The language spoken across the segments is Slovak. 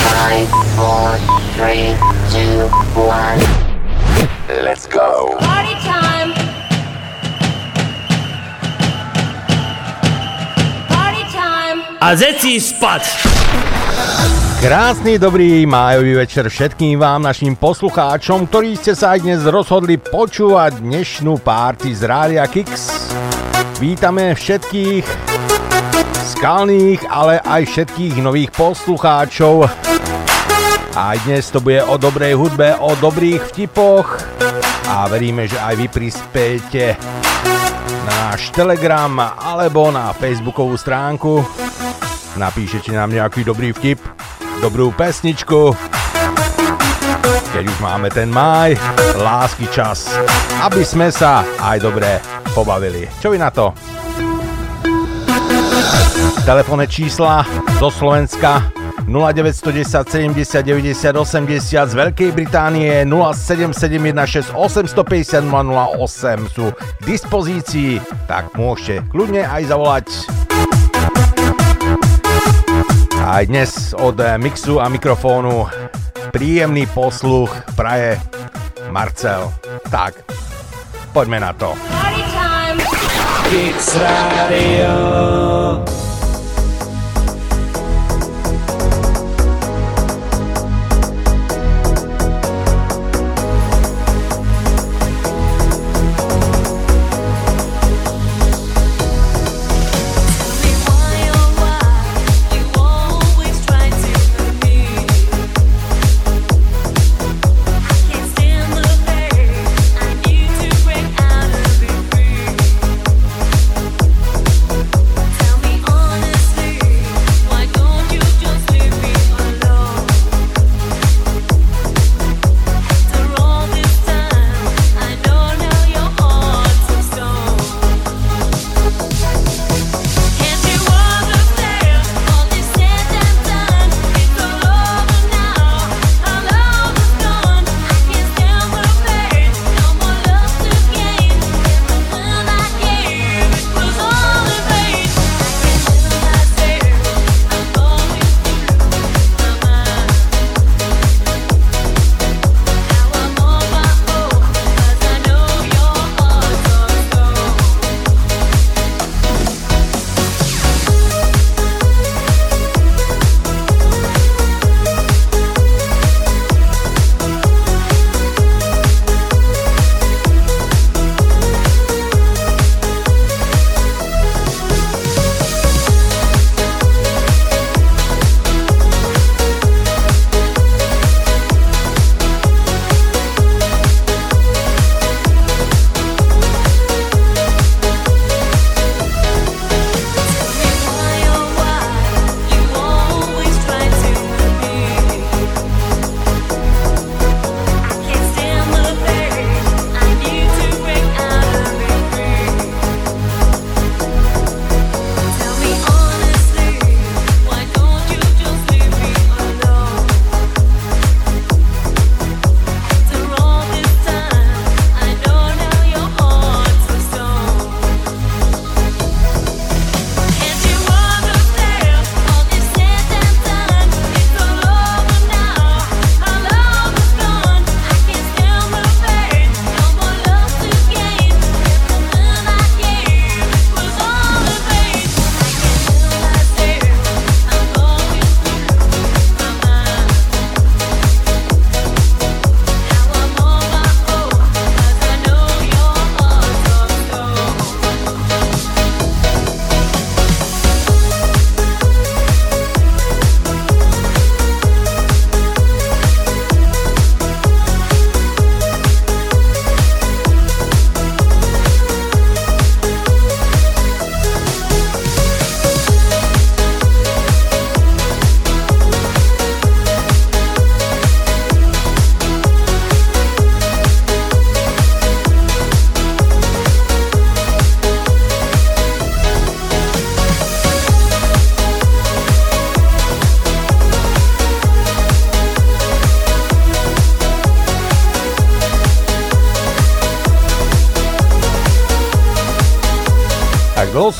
Five, four, three, two, one. let's go. Party time. Party time. A zeci spať! Krásny dobrý májový večer všetkým vám, našim poslucháčom, ktorí ste sa aj dnes rozhodli počúvať dnešnú párty z Rádia Kix. Vítame všetkých skalných, ale aj všetkých nových poslucháčov. Aj dnes to bude o dobrej hudbe, o dobrých vtipoch a veríme, že aj vy prispiejete na náš Telegram alebo na Facebookovú stránku. Napíšete nám nejaký dobrý vtip, dobrú pesničku. Keď už máme ten maj, lásky čas, aby sme sa aj dobre pobavili. Čo vy na to? Telefónne čísla do Slovenska 0910 70 90 80 z Veľkej Británie 0771 850 008 sú k dispozícii, tak môžete kľudne aj zavolať. Aj dnes od mixu a mikrofónu príjemný posluch praje Marcel. Tak, poďme na to. Party time. Kix Radio.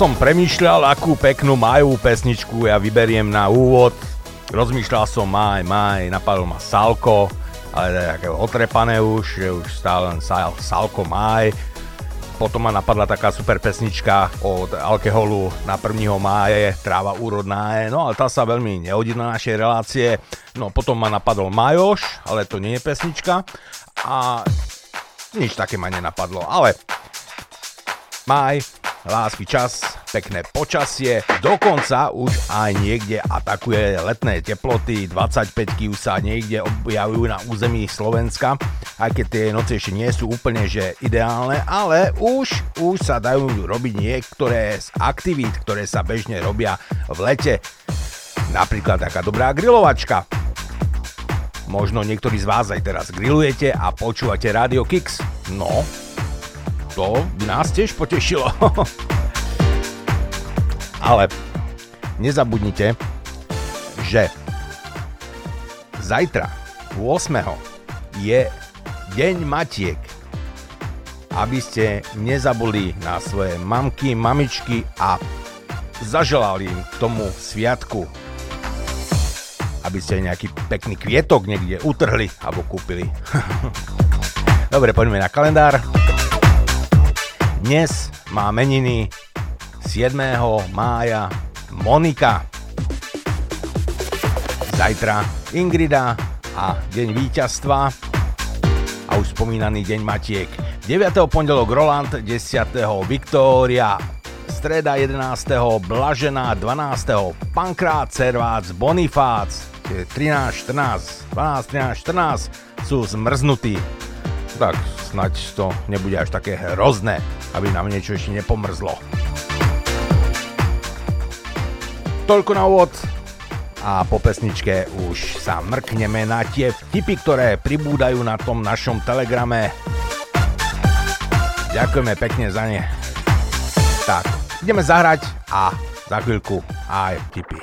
Som premýšľal, akú peknú majovú pesničku ja vyberiem na úvod. Rozmýšľal som maj, maj, napadlo ma Salko, ale také otrepané už, že už stále len sal, Salko maj. Potom ma napadla taká super pesnička od alkoholu na 1. máje, tráva úrodná je, no ale tá sa veľmi nehodí na našej relácie. No potom ma napadol Majoš, ale to nie je pesnička. A nič také ma nenapadlo, ale maj, lásky čas, pekné počasie, dokonca už aj niekde atakuje letné teploty, 25 už sa niekde objavujú na území Slovenska, aj keď tie noci ešte nie sú úplne že ideálne, ale už, už sa dajú robiť niektoré z aktivít, ktoré sa bežne robia v lete. Napríklad taká dobrá grilovačka. Možno niektorí z vás aj teraz grillujete a počúvate Radio Kix. No, to by nás tiež potešilo. Ale nezabudnite, že zajtra 8. je Deň Matiek. Aby ste nezabuli na svoje mamky, mamičky a zaželali im k tomu sviatku. Aby ste nejaký pekný kvietok niekde utrhli alebo kúpili. Dobre, poďme na kalendár. Dnes má meniny 7. mája Monika. Zajtra Ingrida a deň víťazstva a už spomínaný deň Matiek. 9. pondelok Roland, 10. Viktória, streda 11. Blažená, 12. Pankrát, Servác, Bonifác, 13, 14, 12, 13, 14 sú zmrznutí. Tak snaď to nebude až také hrozné aby nám niečo ešte nepomrzlo. Toľko na úvod a po pesničke už sa mrkneme na tie vtipy, ktoré pribúdajú na tom našom telegrame. Ďakujeme pekne za ne. Tak, ideme zahrať a za chvíľku aj vtipy.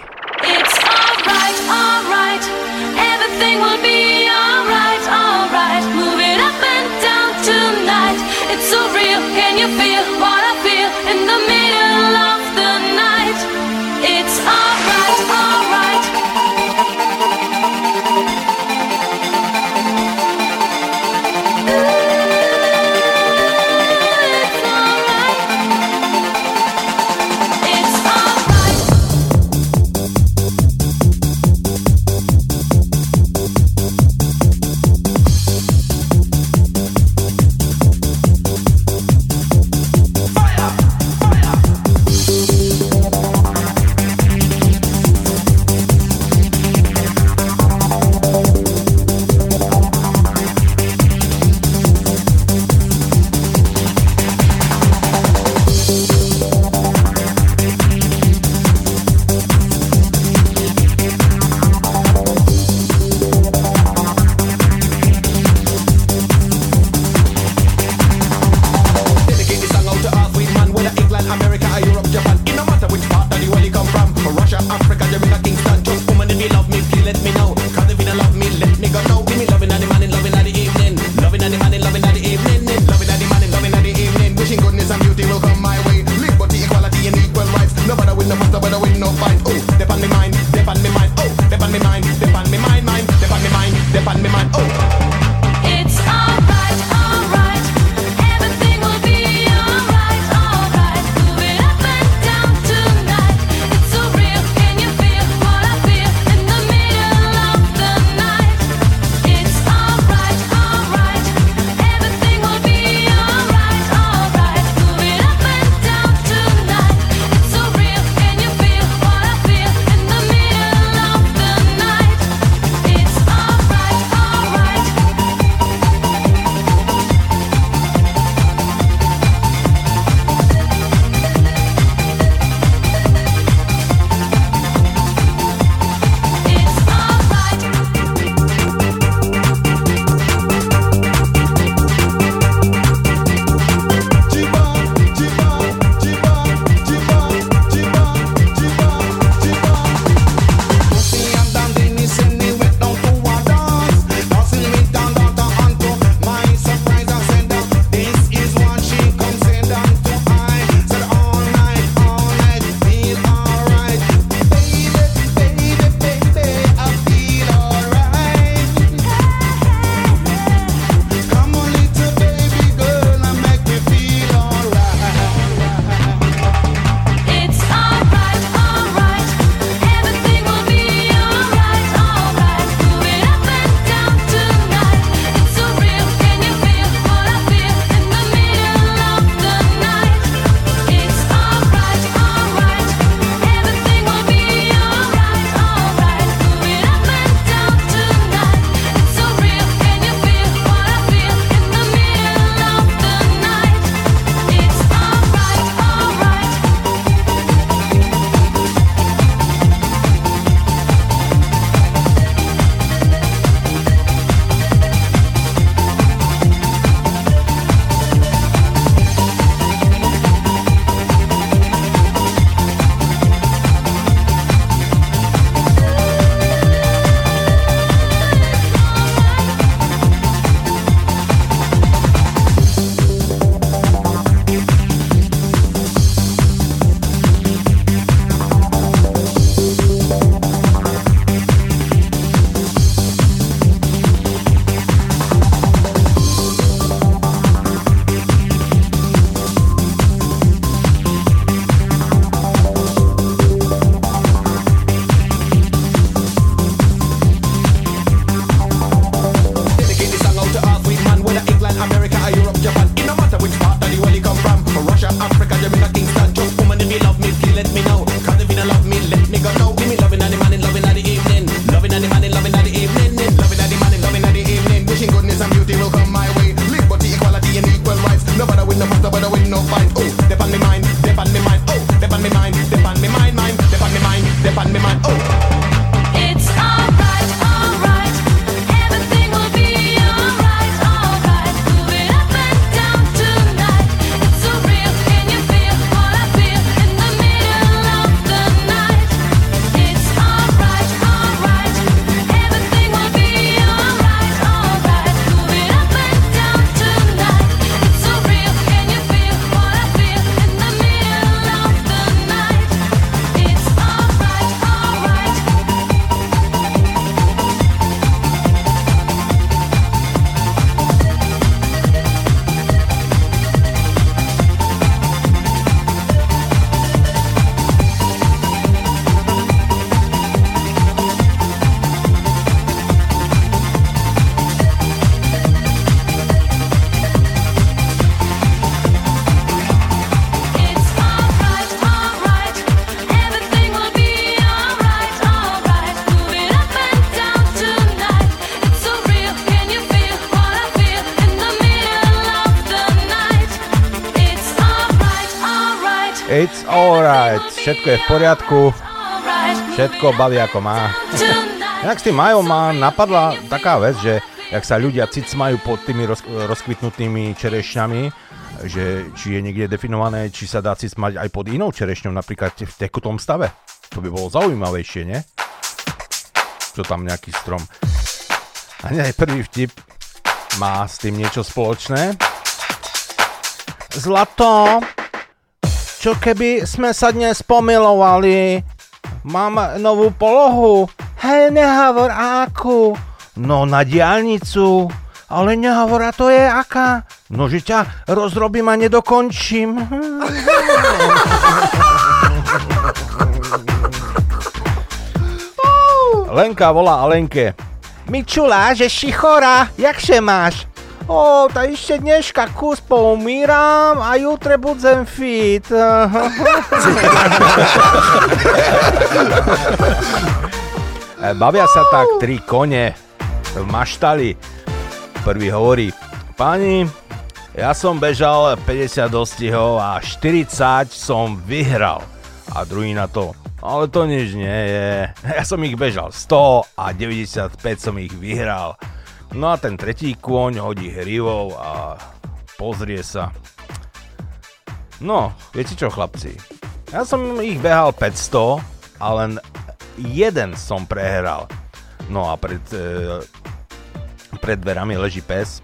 It's so real, can you feel všetko je v poriadku, všetko baví ako má. Jak s tým majom ma napadla taká vec, že jak sa ľudia cicmajú pod tými roz, rozkvitnutými čerešňami, že či je niekde definované, či sa dá cicmať aj pod inou čerešňou, napríklad v tekutom stave. To by bolo zaujímavejšie, nie? Čo tam nejaký strom. A nie, prvý vtip má s tým niečo spoločné. Zlato, čo keby sme sa dnes pomilovali? Mám novú polohu. Hej, nehovor akú. No na diálnicu. Ale nehovor, a to je aká? No, že ťa rozrobím a nedokončím. Lenka volá Alenke. Mičula, že si chora, jakže máš? O, ta ešte dneška kus poumíram a jutre budem fit. Bavia sa tak tri kone v maštali. Prvý hovorí, pani, ja som bežal 50 dostihov a 40 som vyhral. A druhý na to, ale to nič nie je. Ja som ich bežal 100 a 95 som ich vyhral. No a ten tretí kôň hodí hrivou a pozrie sa. No, viete čo chlapci? Ja som ich behal 500 a len jeden som prehral. No a pred, e, pred dverami leží pes,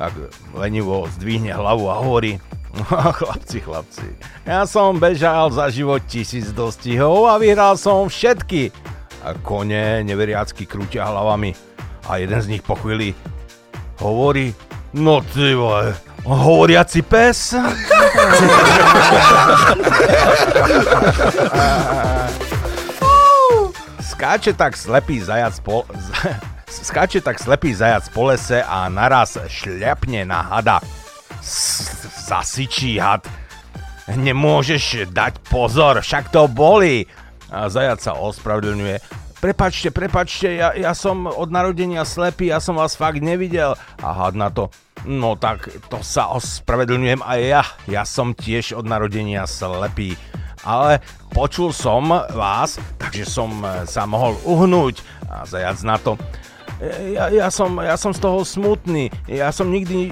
tak lenivo zdvihne hlavu a hovorí chlapci, chlapci, ja som bežal za život tisíc dostihov a vyhral som všetky. A kone neveriacky krútia hlavami a jeden z nich po chvíli hovorí, no ty vole, hovoriaci pes. Skáče tak slepý zajac po... Skáče tak slepý zajac po lese a naraz šľapne na hada. Zasičí had. Nemôžeš dať pozor, však to boli. A zajac sa ospravedlňuje. Prepačte, prepačte, ja, ja som od narodenia slepý, ja som vás fakt nevidel. A had na to. No tak to sa ospravedlňujem aj ja. Ja som tiež od narodenia slepý ale počul som vás, takže som e, sa mohol uhnúť a zajac na to. E, ja, ja, som, ja som z toho smutný, ja som nikdy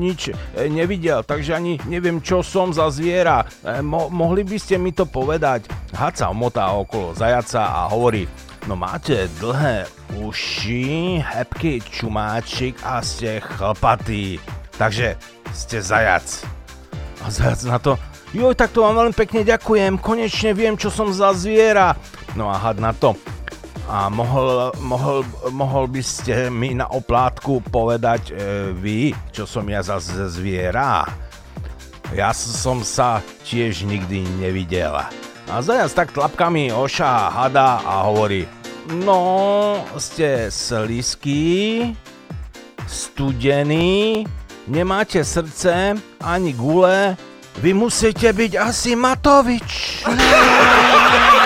nič e, nevidel, takže ani neviem, čo som za zviera. Mo- mohli by ste mi to povedať? Had sa omotá okolo zajaca a hovorí, no máte dlhé uši, hebký čumáčik a ste chlpatý, takže ste zajac. A zajac na to, Joj, tak to vám veľmi pekne ďakujem, konečne viem, čo som za zviera. No a had na to. A mohol, mohol, mohol by ste mi na oplátku povedať e, vy, čo som ja za zviera? Ja som sa tiež nikdy nevidel. A zajac tak tlapkami oša hada a hovorí No, ste slisky, studení, nemáte srdce ani gule, vy musíte byť asi Matovič.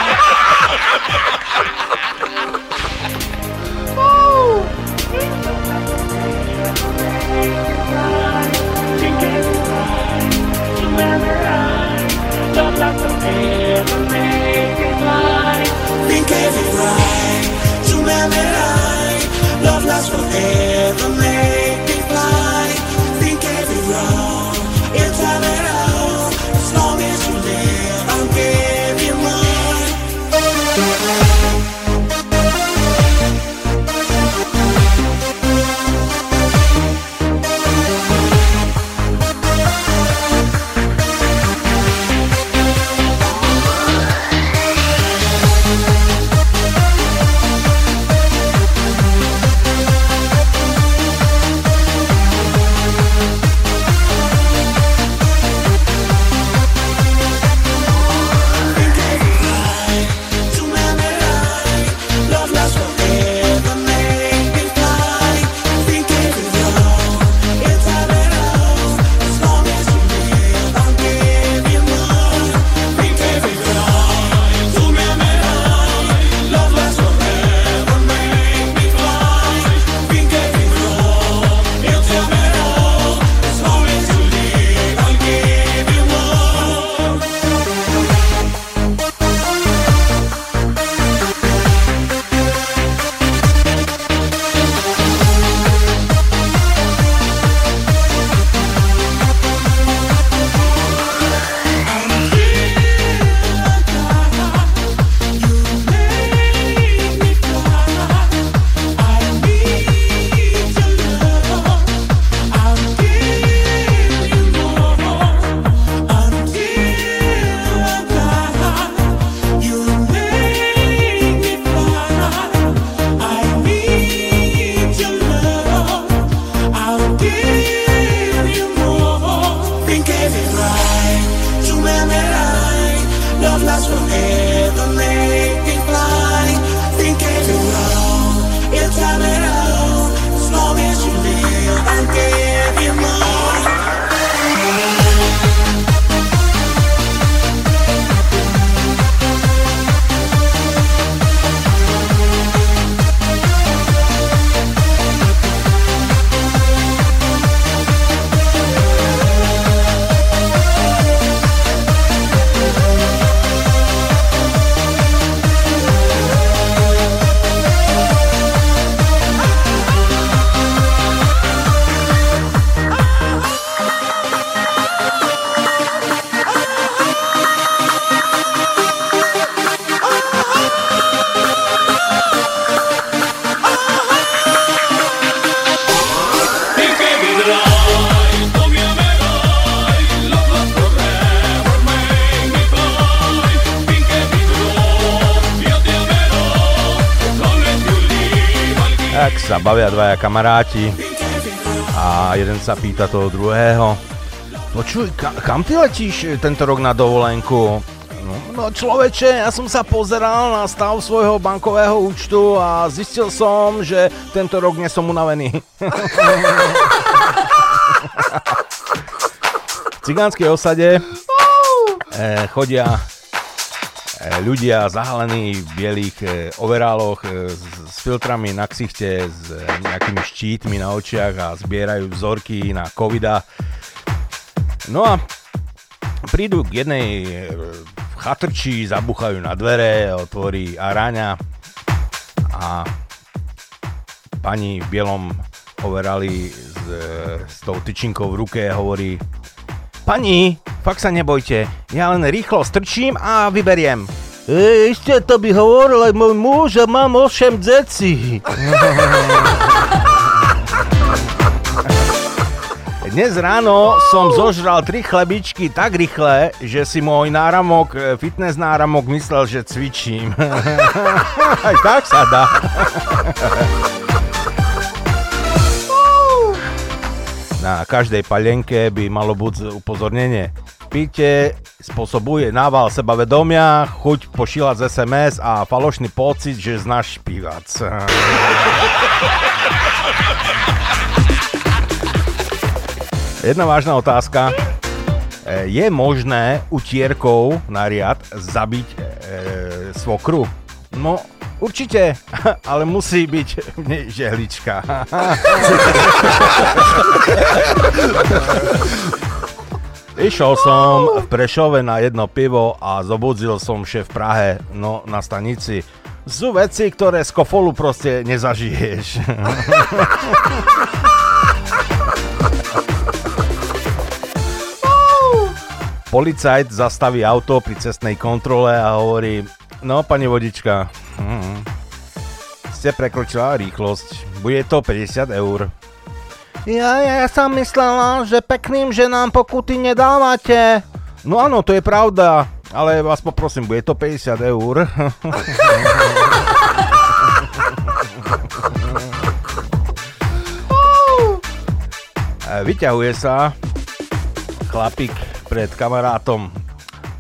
kamaráti a jeden sa pýta toho druhého. Počuj, ka- kam ty letíš tento rok na dovolenku? No, no človeče, ja som sa pozeral na stav svojho bankového účtu a zistil som, že tento rok nie som unavený. v cigánskej osade eh, chodia eh, ľudia zahalení v bielých eh, overáloch s filtrami na ksichte, s eh, nejakými štítmi na očiach a zbierajú vzorky na covida. No a prídu k jednej eh, chatrči, zabuchajú na dvere, otvorí Aráňa a pani v bielom overali s, eh, s tou tyčinkou v ruke hovorí Pani, fakt sa nebojte, ja len rýchlo strčím a vyberiem. E, ešte to by hovoril aj môj muž a mám 8 deci. Dnes ráno som zožral tri chlebičky tak rýchle, že si môj náramok, e, fitness náramok myslel, že cvičím. Aj tak sa dá. Na každej palenke by malo buď upozornenie. Píte spôsobuje nával sebavedomia, chuť pošílať SMS a falošný pocit, že znáš špívac. Jedna vážna otázka. E, Je možné utierkou na riad zabiť e, svokru? No, určite, ale musí byť v nej žehlička. Išiel som v Prešove na jedno pivo a zobudzil som še v Prahe, no na stanici. Sú veci, ktoré z kofolu proste nezažiješ. Policajt zastaví auto pri cestnej kontrole a hovorí, no pani vodička, hm, ste prekročila rýchlosť, bude to 50 eur. Ja, ja som myslela, že pekným ženám pokuty nedávate. No áno, to je pravda, ale vás poprosím, bude to 50 eur. E, Vyťahuje sa chlapík pred kamarátom.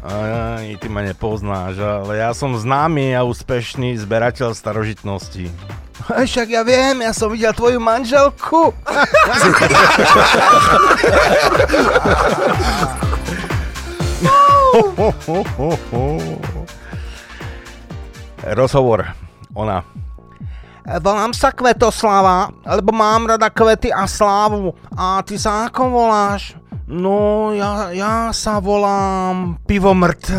Aj, ty ma nepoznáš, ale ja som známy a úspešný zberateľ starožitností. Však ja viem, ja som videl tvoju manželku. Rozhovor. Ona. Volám sa Kvetoslava, lebo mám rada kvety a slávu. A ty sa ako voláš? No, ja, ja sa volám Pivomrt.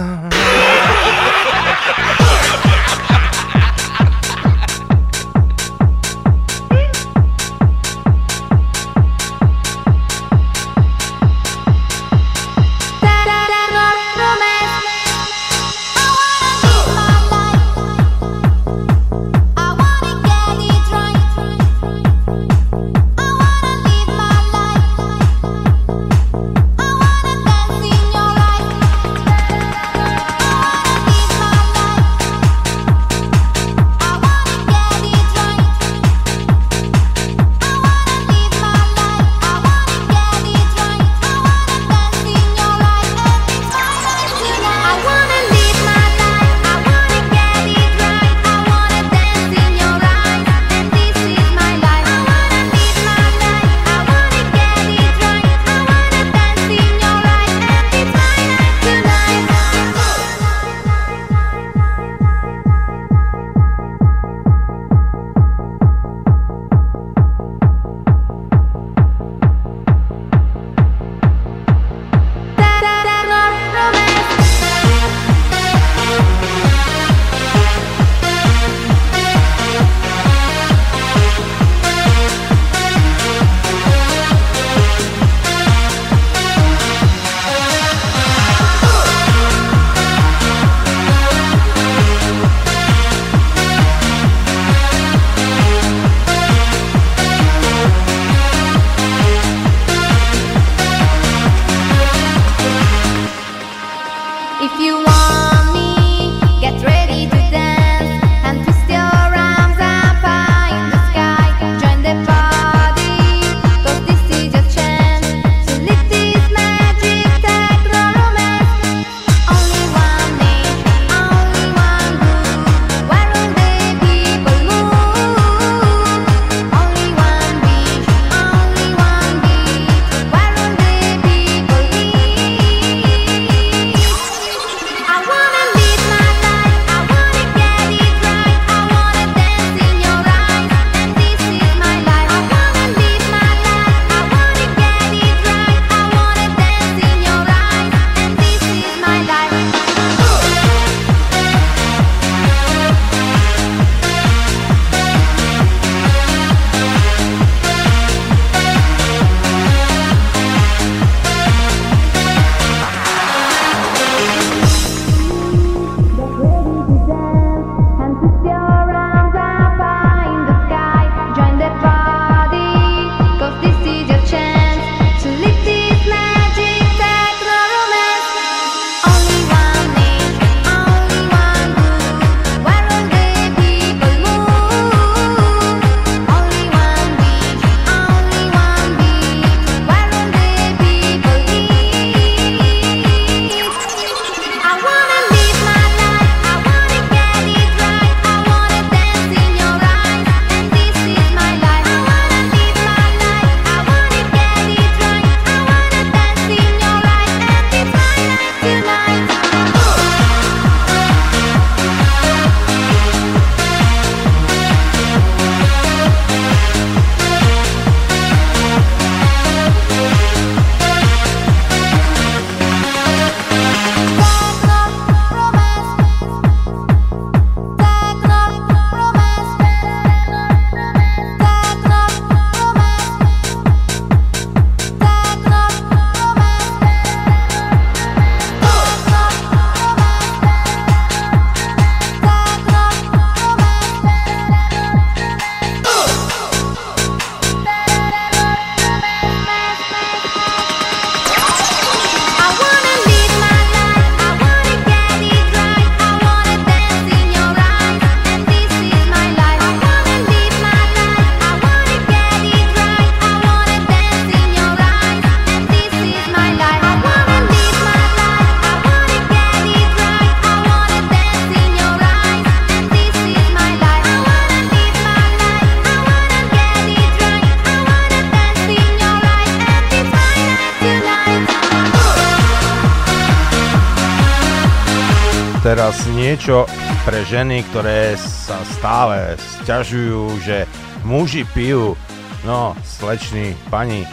Ženy, ktoré sa stále sťažujú, že muži pijú. No, slečný, pani,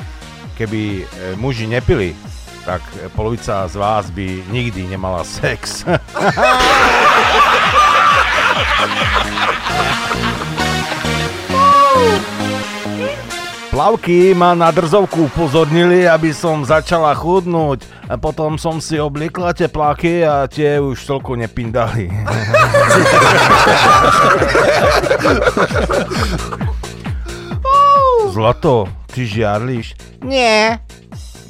keby e, muži nepili, tak polovica z vás by nikdy nemala sex. Plavky ma na drzovku upozornili, aby som začala chudnúť. A potom som si obliekla tepláky a tie už toľko nepindali. Zlato, ty žiarliš? Nie,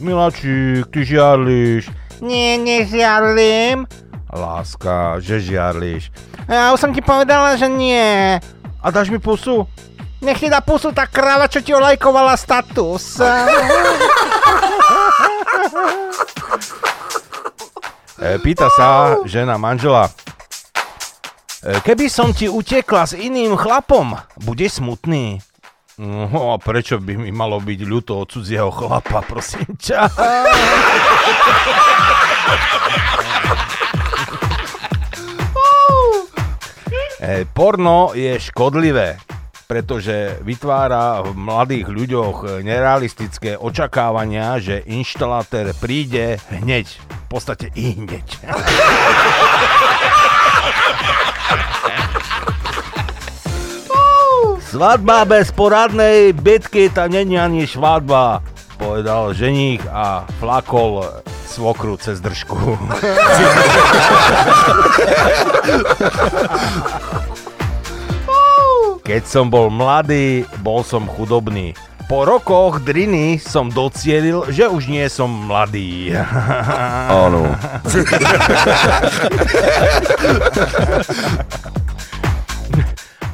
Miláčik, ty žiarliš? nie, nežiarlim. Láska, že žiarliš. Ja už som ti povedala, že nie. A dáš mi pusu? Nech ti dá pusu tá kráva, čo ti olajkovala status. pýta sa žena manžela. E, keby som ti utekla s iným chlapom, budeš smutný. No a prečo by mi malo byť ľúto od cudzieho chlapa, prosím ťa? E, porno je škodlivé, pretože vytvára v mladých ľuďoch nerealistické očakávania, že inštalatér príde hneď, v podstate i hneď. Svadba bez poradnej bitky, to není ani svadba, povedal ženích a flakol svokru cez držku. Keď som bol mladý, bol som chudobný. Po rokoch driny som docielil, že už nie som mladý. Áno.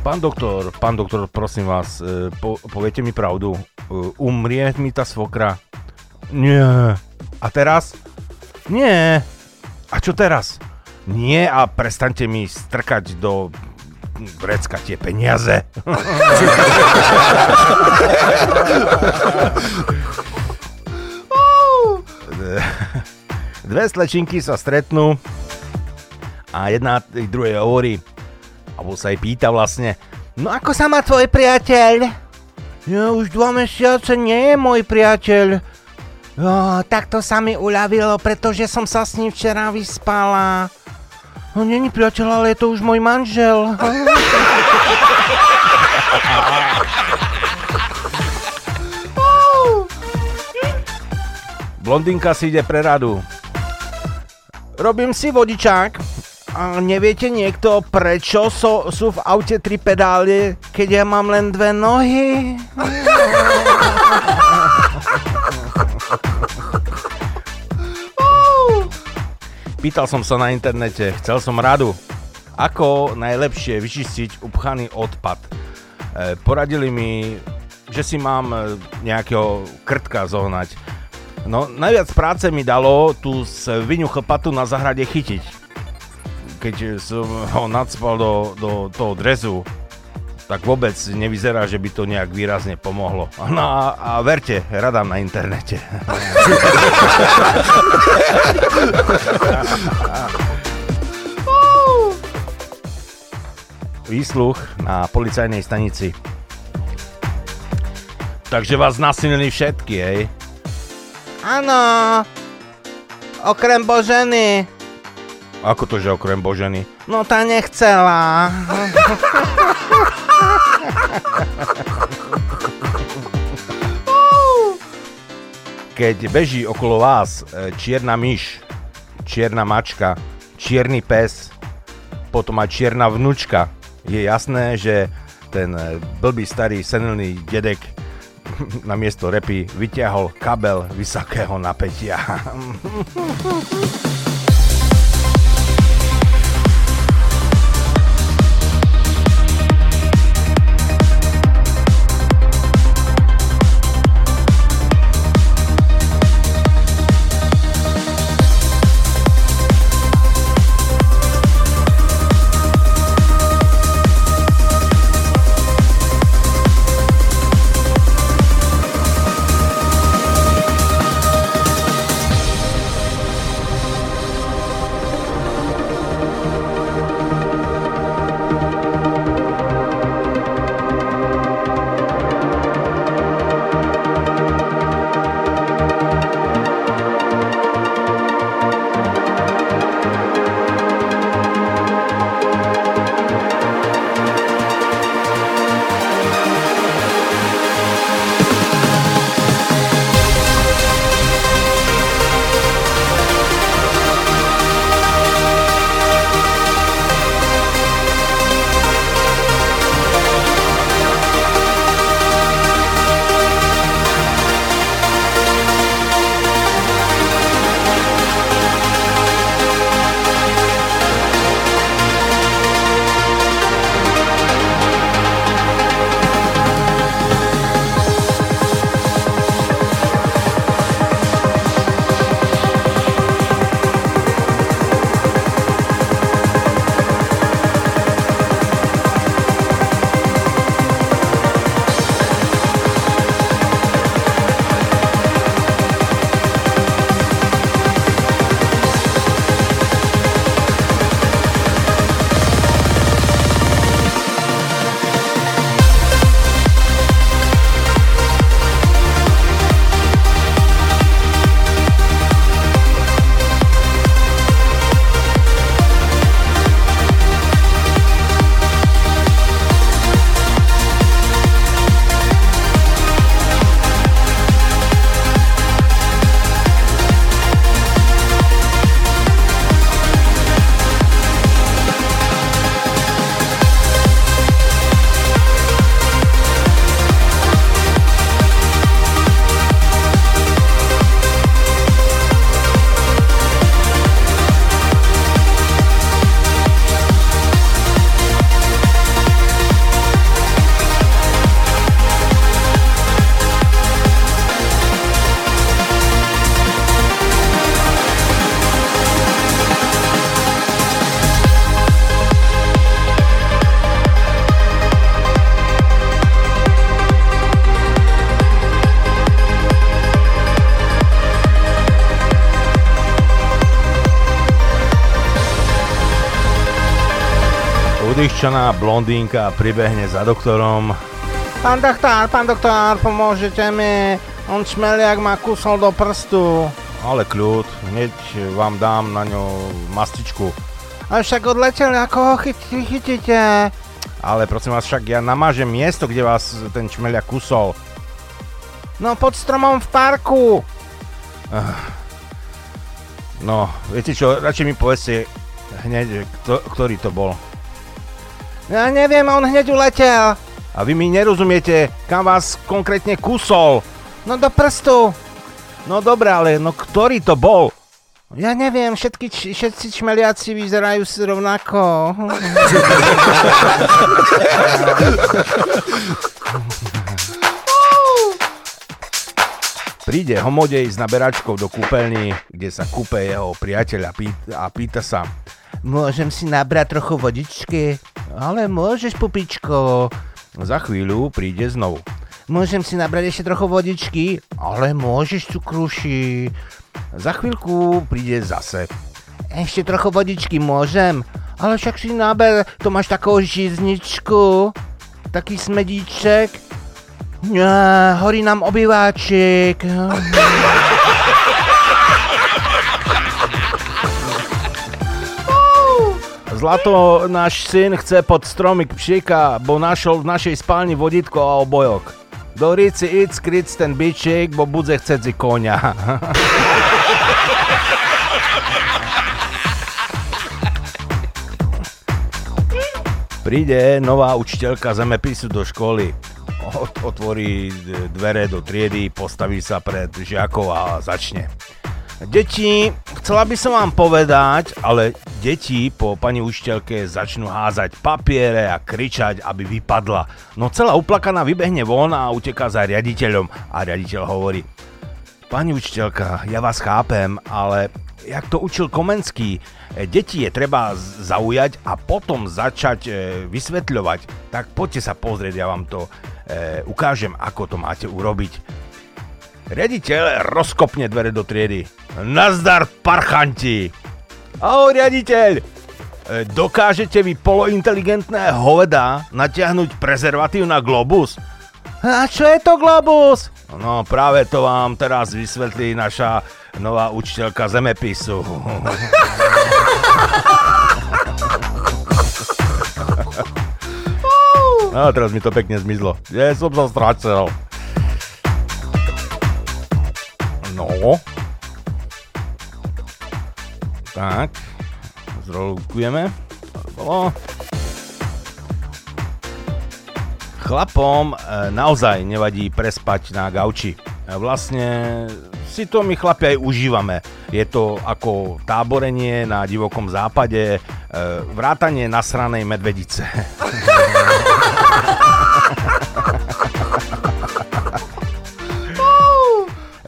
Pán doktor, pán doktor, prosím vás, e, po, poviete mi pravdu. E, Umrie mi tá svokra? Nie. A teraz? Nie. A čo teraz? Nie a prestaňte mi strkať do vrecka tie peniaze. Dve slečinky sa stretnú a jedna tej druhej hovorí, alebo sa jej pýta vlastne, no ako sa má tvoj priateľ? Ja už dva mesiace nie je môj priateľ. Jo, tak to sa mi uľavilo, pretože som sa s ním včera vyspala. No není priateľ, ale je to už môj manžel. Blondinka si ide pre radu. Robím si vodičák. A neviete niekto, prečo so, sú v aute tri pedále, keď ja mám len dve nohy? Pýtal som sa na internete, chcel som radu, ako najlepšie vyčistiť upchaný odpad. E, poradili mi, že si mám e, nejakého krtka zohnať. No, najviac práce mi dalo tú svinu chlpatu na zahrade chytiť. Keď som ho nadspal do, do toho drezu, tak vôbec nevyzerá, že by to nejak výrazne pomohlo. No a, a verte, radám na internete. Výsluch na policajnej stanici. Takže vás nasilili všetky, hej? Áno, okrem Boženy. Ako to, že okrem Boženy? No tá nechcela. Keď beží okolo vás e, čierna myš, čierna mačka, čierny pes, potom aj čierna vnúčka, je jasné, že ten e, blbý starý senilný dedek na miesto repy vyťahol kabel vysokého napätia. oddychčaná blondínka pribehne za doktorom. Pán doktor, pán doktor, pomôžete mi. On šmeliak ma kusol do prstu. Ale kľud, hneď vám dám na ňo mastičku. A však odletel, ako ho chyt- chytíte. Ale prosím vás, však ja namážem miesto, kde vás ten čmeliak kusol. No pod stromom v parku. No, viete čo, radšej mi povedzte hneď, kto, ktorý to bol. Ja neviem, on hneď uletel. A vy mi nerozumiete, kam vás konkrétne kusol. No do prstu. No dobré, ale no ktorý to bol? Ja neviem, všetky, všetci čmeliaci vyzerajú si rovnako. Príde homodej s naberačkou do kúpeľny, kde sa kúpe jeho priateľ a pýta sa Môžem si nabrať trochu vodičky? Ale môžeš, pupičko. Za chvíľu príde znovu. Môžem si nabrať ešte trochu vodičky? Ale môžeš, cukruši. Za chvíľku príde zase. Ešte trochu vodičky môžem? Ale však si naber, to máš takú žizničku. Taký smedíček. Ja, horí nám obýváčik. Zlato, náš syn chce pod stromik pšika, bo našol v našej spálni vodítko a obojok. Do ríci ic kric ten bičík, bo budze chceť si konia. Príde nová učiteľka zemepisu do školy. Ot- otvorí dvere do triedy, postaví sa pred žiakov a začne. Deti, chcela by som vám povedať, ale deti po pani učiteľke začnú házať papiere a kričať, aby vypadla. No celá uplakaná vybehne von a uteká za riaditeľom a riaditeľ hovorí Pani učiteľka, ja vás chápem, ale jak to učil Komenský, e, deti je treba zaujať a potom začať e, vysvetľovať. Tak poďte sa pozrieť, ja vám to e, ukážem, ako to máte urobiť. Riaditeľ rozkopne dvere do triedy. Nazdar, parchanti! Ahoj, riaditeľ! E, dokážete vy polointeligentné hoveda natiahnuť prezervatív na globus? A čo je to globus? No práve to vám teraz vysvetlí naša nová učiteľka zemepisu. No teraz mi to pekne zmizlo. Ja som sa strácel. No. Tak. Zrolkujeme. Bolo. Chlapom e, naozaj nevadí prespať na gauči. E, Vlastne si to my chlapi aj užívame. Je to ako táborenie na divokom západe, e, vrátanie nasranej medvedice.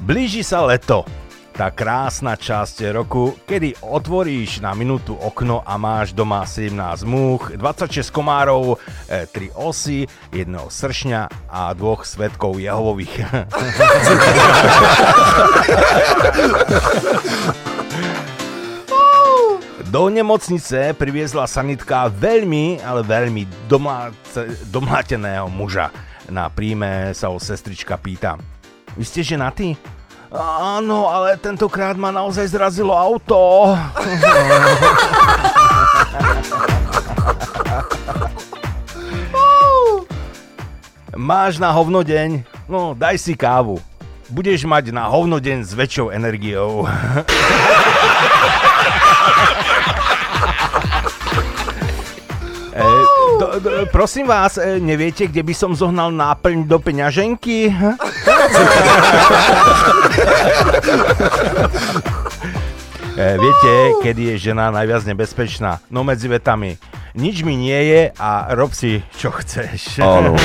Blíži sa leto. Tá krásna časť roku, kedy otvoríš na minútu okno a máš doma 17 múch, 26 komárov, 3 osy, jedného sršňa a dvoch svetkov Jehovových. Do nemocnice priviezla sanitka veľmi, ale veľmi domáce, domláteného muža. Na príjme sa o sestrička pýta. Vy ste ženatý? Áno, ale tentokrát ma naozaj zrazilo auto. Máš na hovno deň? No, daj si kávu. Budeš mať na hovno deň s väčšou energiou. do, do, prosím vás, e, neviete, kde by som zohnal náplň do peňaženky? e, viete, kedy je žena najviac nebezpečná? No medzi vetami. Nič mi nie je a rob si, čo chceš. Áno.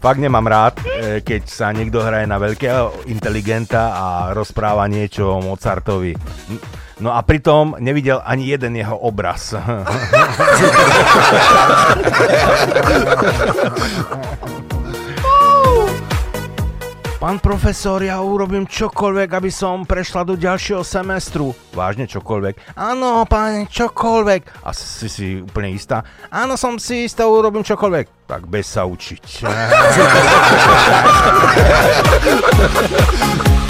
Fakt nemám rád, e, keď sa niekto hraje na veľkého inteligenta a rozpráva niečo o Mozartovi. No a pritom nevidel ani jeden jeho obraz. Pán profesor, ja urobím čokoľvek, aby som prešla do ďalšieho semestru. Vážne čokoľvek? Áno, pán, čokoľvek. A si si úplne istá? Áno, som si istá, urobím čokoľvek. Tak bez sa učiť.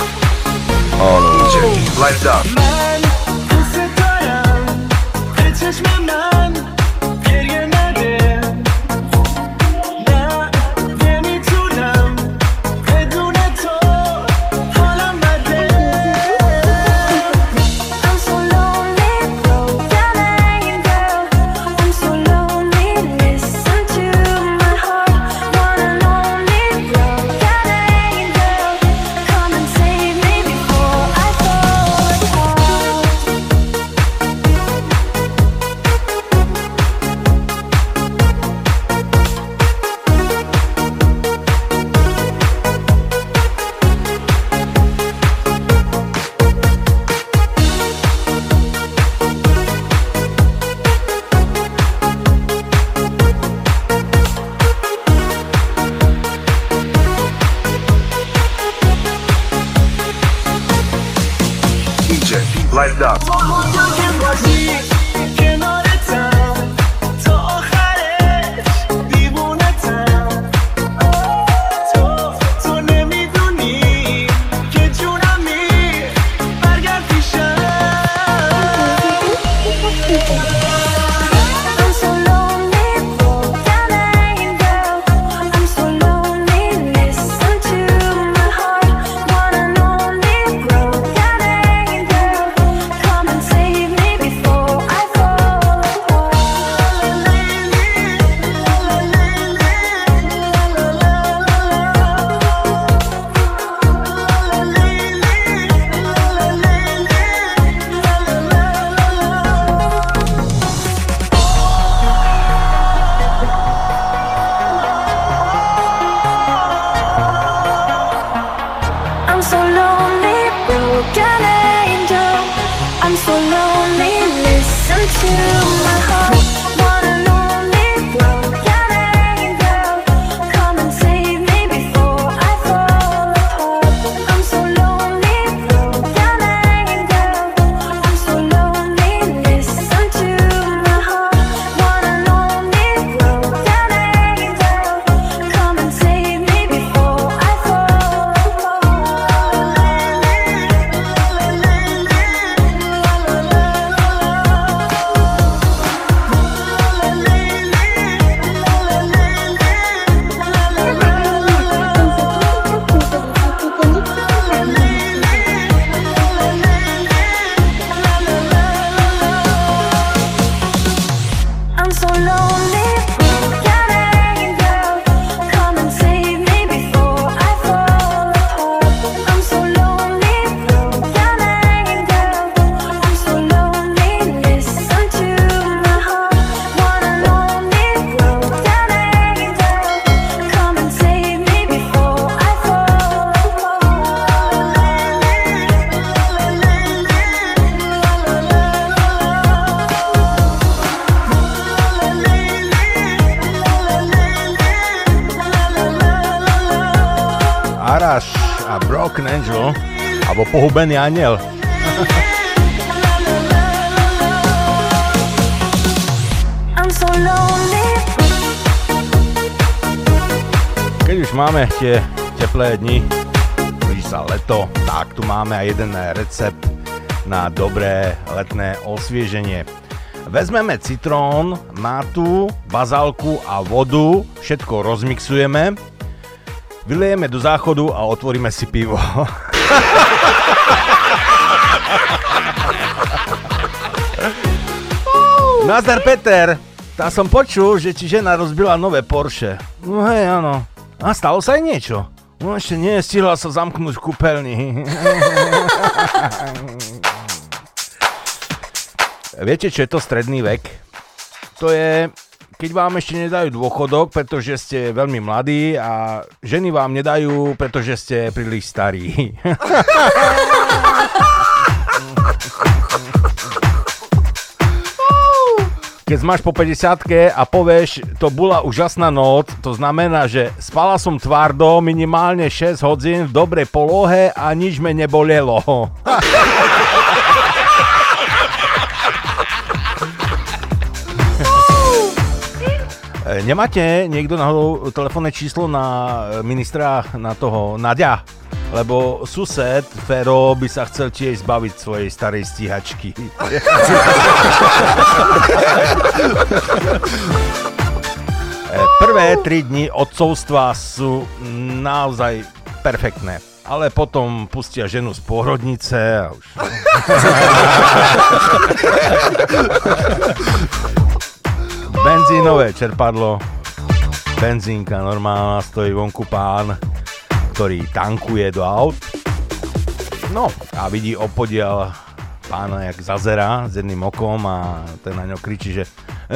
Lights Pohubený aniel. Keď už máme tie teplé dni, blíži sa leto, tak tu máme aj jeden recept na dobré letné osvieženie. Vezmeme citrón, mátu, bazálku a vodu, všetko rozmixujeme, vylejeme do záchodu a otvoríme si pivo. Nazdar Peter, tá som počul, že ti žena rozbila nové Porsche. No hej, áno. A stalo sa aj niečo? No ešte nie, stihla sa zamknúť v kúpeľni. Viete, čo je to stredný vek? To je, keď vám ešte nedajú dôchodok, pretože ste veľmi mladí a ženy vám nedajú, pretože ste príliš starí. keď máš po 50 a povieš, to bola úžasná noc, to znamená, že spala som tvardo minimálne 6 hodín v dobrej polohe a nič me nebolelo. Nemáte niekto náhodou telefónne číslo na e, ministra, na toho Nadia? Lebo sused Fero by sa chcel tiež zbaviť svojej starej stíhačky. E, Prvé tri dni odcovstva sú naozaj perfektné. Ale potom pustia ženu z pôrodnice a už... Benzínové čerpadlo, benzínka normálna, stojí vonku pán, ktorý tankuje do aut. No a vidí opodiel pána, jak zazera s jedným okom a ten na ňo kričí, že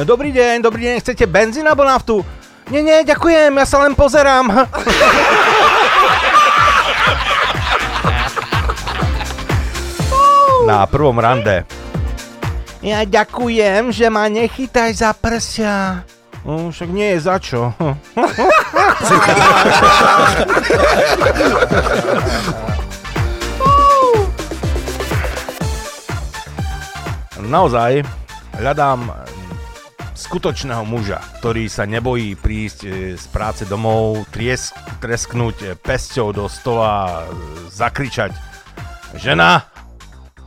Dobrý deň, dobrý deň, chcete benzín alebo naftu? Nie, nie, ďakujem, ja sa len pozerám. Na prvom rande. Ja ďakujem, že ma nechytaj za prsia. No, však nie je za čo. Naozaj hľadám skutočného muža, ktorý sa nebojí prísť e, z práce domov, triesk, tresknúť pesťou do stola, e, zakričať Žena,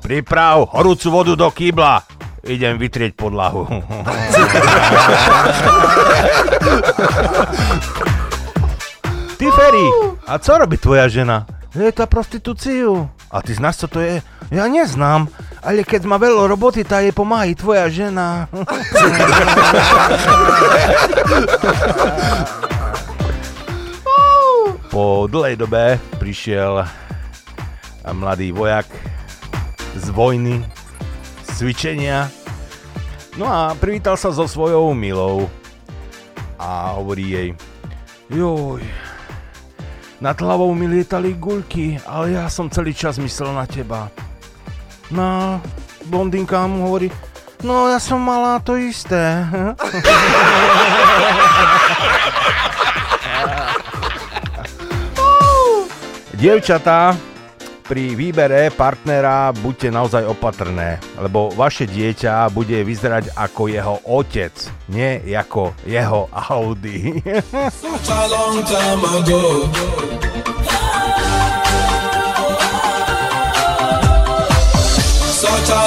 priprav horúcu vodu do kýbla, idem vytrieť podlahu. Ty, Ferry, a co robí tvoja žena? Je to prostitúciu. A ty znáš, co to je? Ja neznám, ale keď má veľa roboty, tá jej pomáha tvoja žena. Po dlhej dobe prišiel mladý vojak z vojny, cvičenia. No a privítal sa so svojou milou a hovorí jej, joj, nad hlavou mi lietali guľky, ale ja som celý čas myslel na teba. No, blondinka mu hovorí, no ja som mala to isté. Dievčatá, pri výbere partnera buďte naozaj opatrné, lebo vaše dieťa bude vyzerať ako jeho otec, nie ako jeho Audi. Such a long time ago. Such a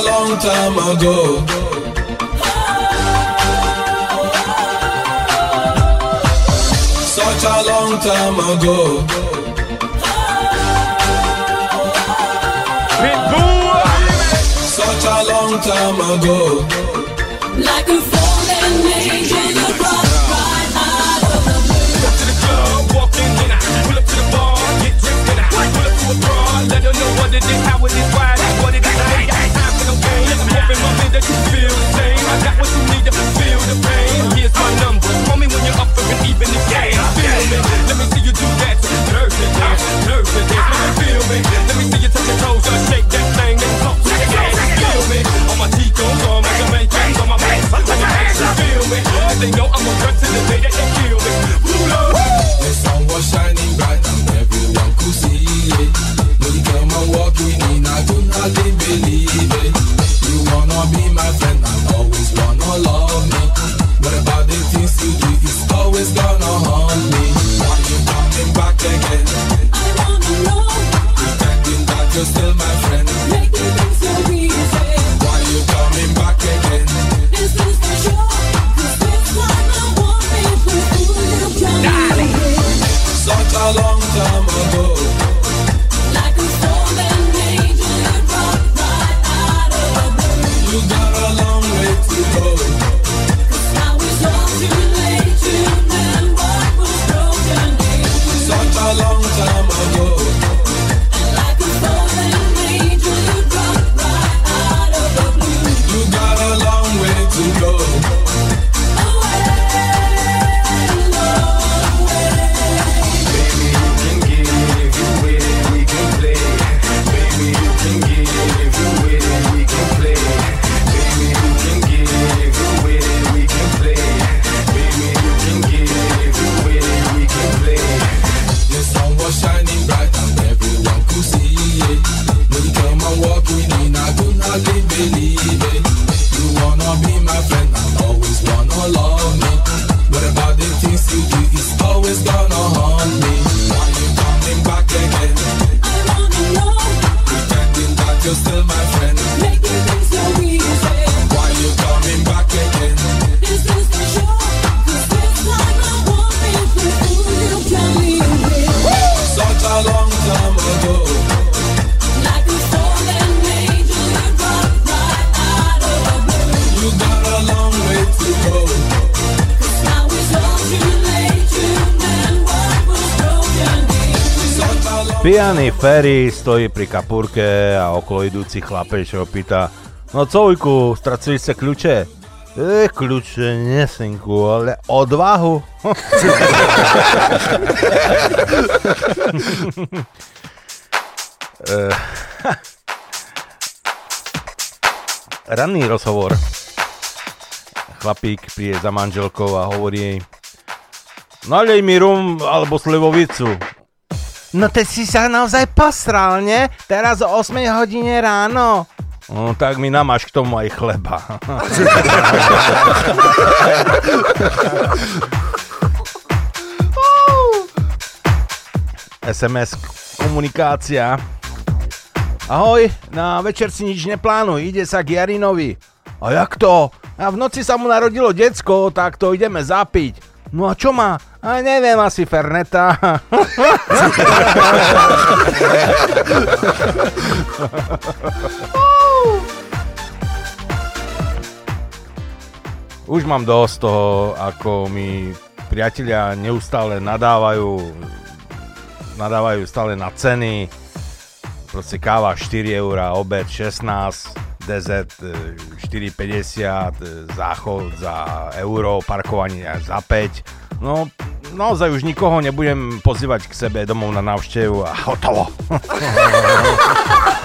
long time ago. Such a long time ago. Such a long time. Like a fallen angel, you brought right out of the blue. Walk in and I pull up to the bar, get drunk and I pull up to a broad. Let her know what it is, how it is, why it is, what it is. I ain't got time for. I'm hoping, mommy, that you feel the same. I got what you need to feel the pain. Here's my number. Call me when you're up for an even the. Feel me? Let me see you do that. Nerve to dance, nerve dance. Let me feel me. Let me see you touch your toes, just shake that thing, then talk to the gas. Feel me? On my Ticos, on my Jamaicans, on my max, on my max. Feel me? And they know I'm a gun to the day that they kill me. Ooh, Lord. The sun was shining bright and everyone could see it. When you come and walking in, I could hardly believe it. You wanna be my friend and always wanna love me. What about the things you do? It's always gonna haunt me. Why you coming back again? I wanna know, Pretending that you're still my friend. Pijaný Ferry stojí pri kapúrke a okolo idúci chlapec ho pýta No co ujku, stracili ste kľúče? E, kľúče nesynku, ale odvahu. Eh, Ranný rozhovor. Chlapík príde za manželkou a hovorí jej Nalej mi rum alebo slivovicu. No ty si sa naozaj posral, nie? Teraz o 8 hodine ráno. No tak mi namáš k tomu aj chleba. SMS komunikácia. Ahoj, na večer si nič neplánuj, ide sa k Jarinovi. A jak to? A v noci sa mu narodilo decko, tak to ideme zapiť. No a čo má? A neviem, asi Ferneta. Už mám dosť toho, ako mi priatelia neustále nadávajú, nadávajú stále na ceny. Proste káva 4 eurá, obed 16, e, 4,50, e, záchod za euro, parkovanie za 5. No, naozaj už nikoho nebudem pozývať k sebe domov na návštevu a hotovo.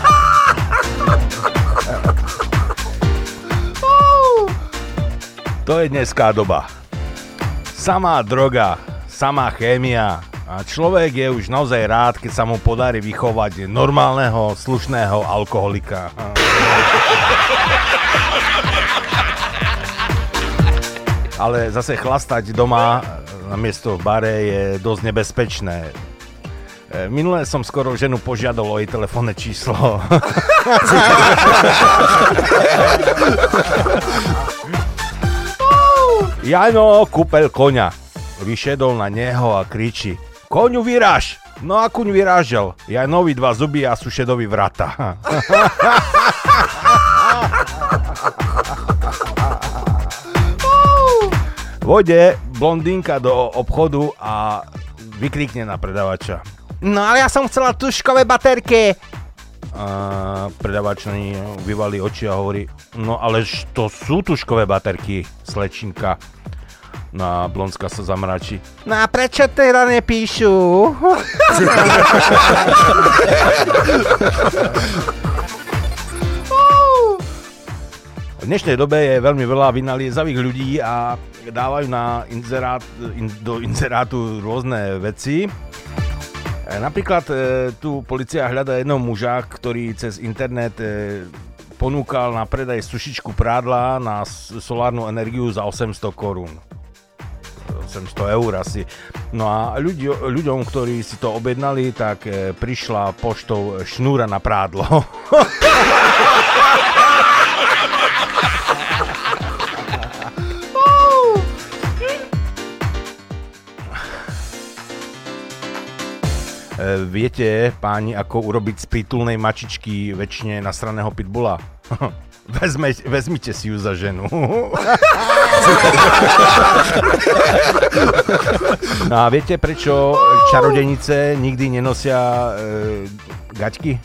To je dneská doba. Samá droga, samá chémia a človek je už naozaj rád, keď sa mu podarí vychovať normálneho, slušného alkoholika. Ale zase chlastať doma na miesto v bare je dosť nebezpečné. E, Minulé som skoro ženu požiadal o jej telefónne číslo. Jano kúpel koňa. Vyšedol na neho a kričí. Koňu vyráž! No a kuň vyrážel. Janovi dva zuby a sušedovi vrata. Vojde blondínka do obchodu a vykrikne na predavača. No ale ja som chcela tuškové baterky. A predavač na ní vyvalí oči a hovorí, no ale to sú tuškové baterky, slečinka. No a blondská sa zamračí. No a prečo teda nepíšu? V dnešnej dobe je veľmi veľa vynaliezavých ľudí a dávajú na inzerát, in, do inzerátu rôzne veci. E, Napríklad e, tu policia hľada jedného muža, ktorý cez internet e, ponúkal na predaj sušičku prádla na solárnu energiu za 800 korún. 800 eur asi. No a ľudí, ľuďom, ktorí si to objednali, tak prišla poštou šnúra na prádlo. Viete, páni, ako urobiť z prítulnej mačičky väčšine nasraného pitbula? Vezme, vezmite si ju za ženu. No a viete, prečo čarodenice nikdy nenosia e, gaťky?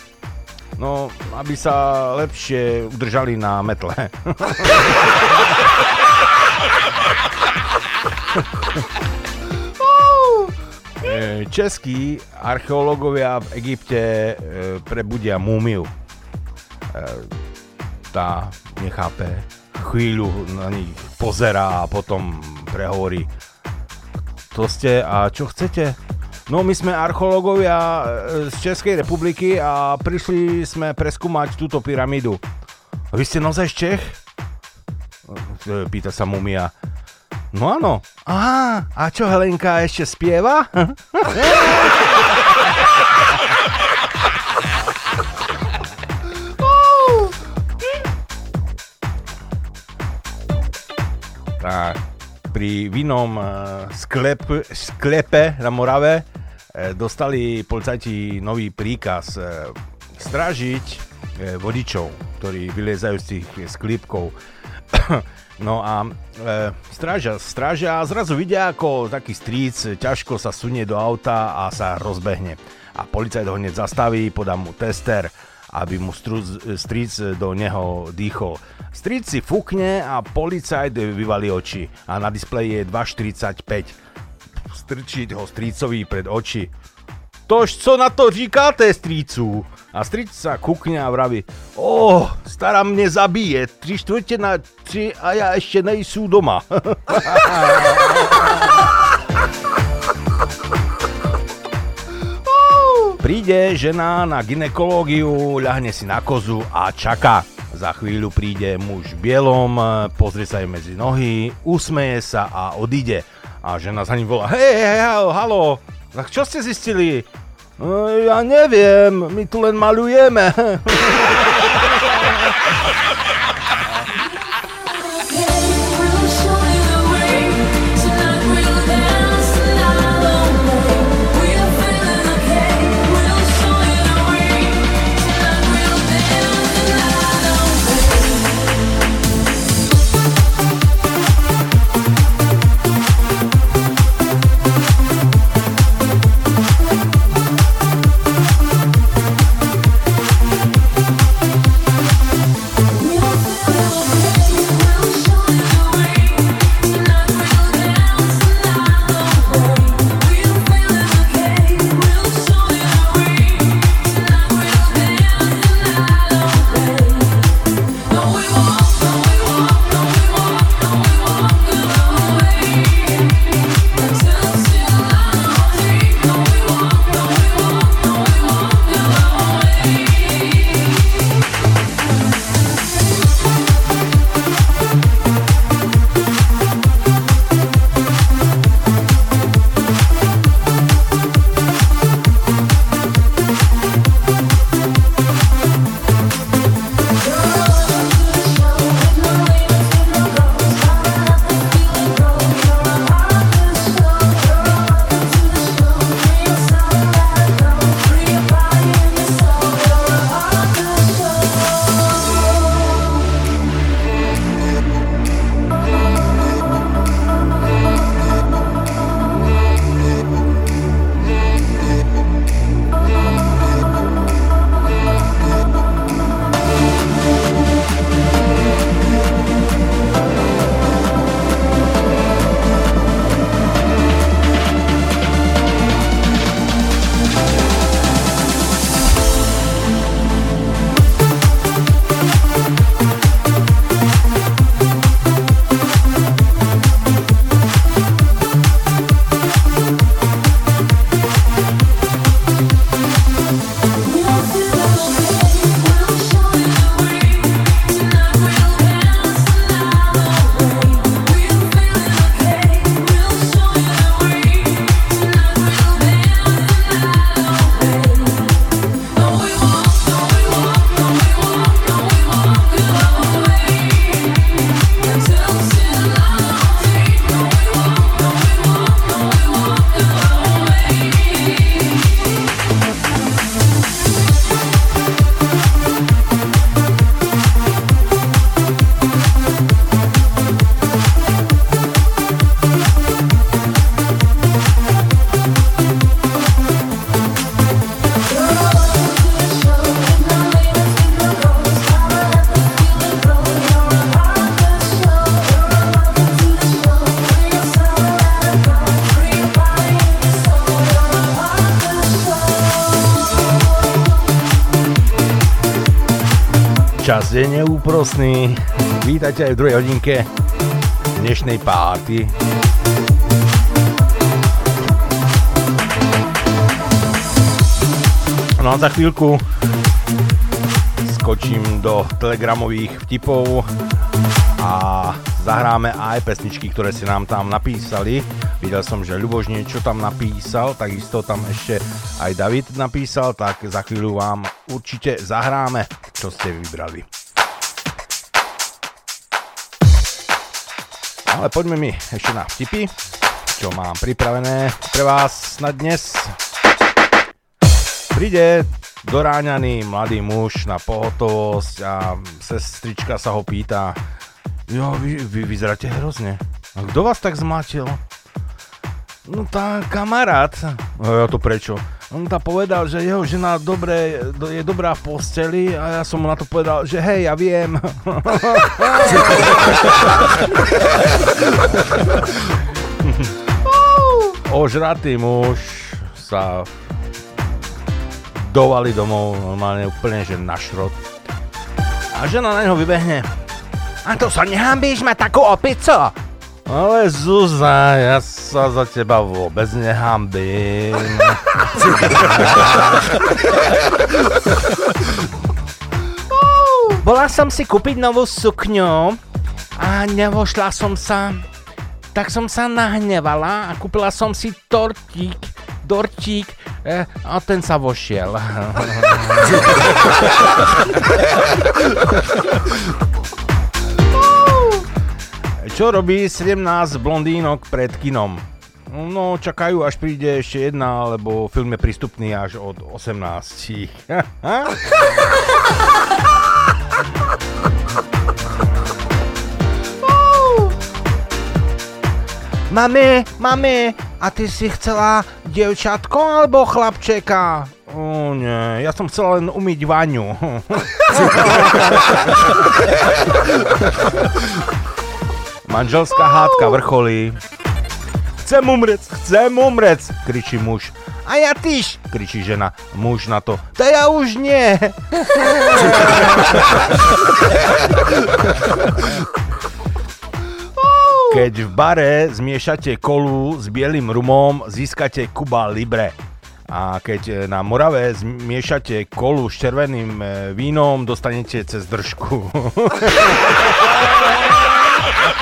No, aby sa lepšie udržali na metle. Českí archeológovia v Egypte e, prebudia múmiu. E, Tá nechápe, chvíľu na nich pozerá a potom prehovorí. To ste a čo chcete? No my sme archeológovia e, z Českej republiky a prišli sme preskúmať túto pyramídu. Vy ste naozaj z Čech? Pýta sa mumia. No áno. Aha, a čo Helenka ešte spieva? Tak, pri vinom eh, sklep, sklepe na Morave eh, dostali policajti nový príkaz eh, strážiť eh, vodičov, ktorí vyliezajú z tých sklípkov. No a e, strážia, strážia a zrazu vidia, ako taký stríc ťažko sa sunie do auta a sa rozbehne. A policajt ho hneď zastaví, podá mu tester, aby mu strúc, stríc do neho dýchol. Stríc si fúkne a policajt vyvalí oči a na displeji je 2.45. Strčí ho strícovi pred oči. Tož co na to říkáte, strícu? A stríc sa kúkne a vraví, o, stará mne zabije, tri štvrte na tři a ja ešte nejsú doma. Príde žena na ginekológiu, ľahne si na kozu a čaká. Za chvíľu príde muž v bielom, pozrie sa jej medzi nohy, usmeje sa a odíde. A žena za ním volá, hej, hej, halo, tak čo ste zistili? "No, Ja neviem, my tu len malujeme. Čas je neúprosný. Vítajte aj v druhej hodinke dnešnej párty. No a za chvíľku skočím do telegramových vtipov a zahráme aj pesničky, ktoré si nám tam napísali. Videl som, že Ľuboš niečo tam napísal, takisto tam ešte aj David napísal, tak za chvíľu vám určite zahráme, čo ste vybrali. Ale poďme mi ešte na vtipy, čo mám pripravené pre vás na dnes. Príde doráňaný mladý muž na pohotovosť a sestrička sa ho pýta, jo, vy, vy vyzeráte hrozne. A kto vás tak zmatil? No tá kamarát. A ja to prečo? On tá povedal, že jeho žena dobre, do- je dobrá v posteli a ja som mu na to povedal, že hej, ja viem. Ožratý muž sa dovali domov normálne úplne, že na šrot. A žena na neho vybehne. A to sa nehambíš mať takú opicu? Ale Zuza, ja sa za teba vôbec nehambím. Bola som si kúpiť novú sukňu a nevošla som sa. Tak som sa nahnevala a kúpila som si tortík, dortík e, a ten sa vošiel. Čo robí 17 blondínok pred kinom? No, čakajú, až príde ešte jedna, lebo film je prístupný až od 18. Mami, mami, a ty si chcela dievčatko alebo chlapčeka? O nie, ja som chcel len umyť vaňu. Manželská hádka vrcholí. Chcem umrieť, chcem umrieť, kričí muž. A ja tyž, kričí žena. Muž na to. to ja už nie. Keď v bare zmiešate kolu s bielým rumom, získate Kuba Libre. A keď e, na Morave zmiešate kolu s červeným e, vínom, dostanete cez držku.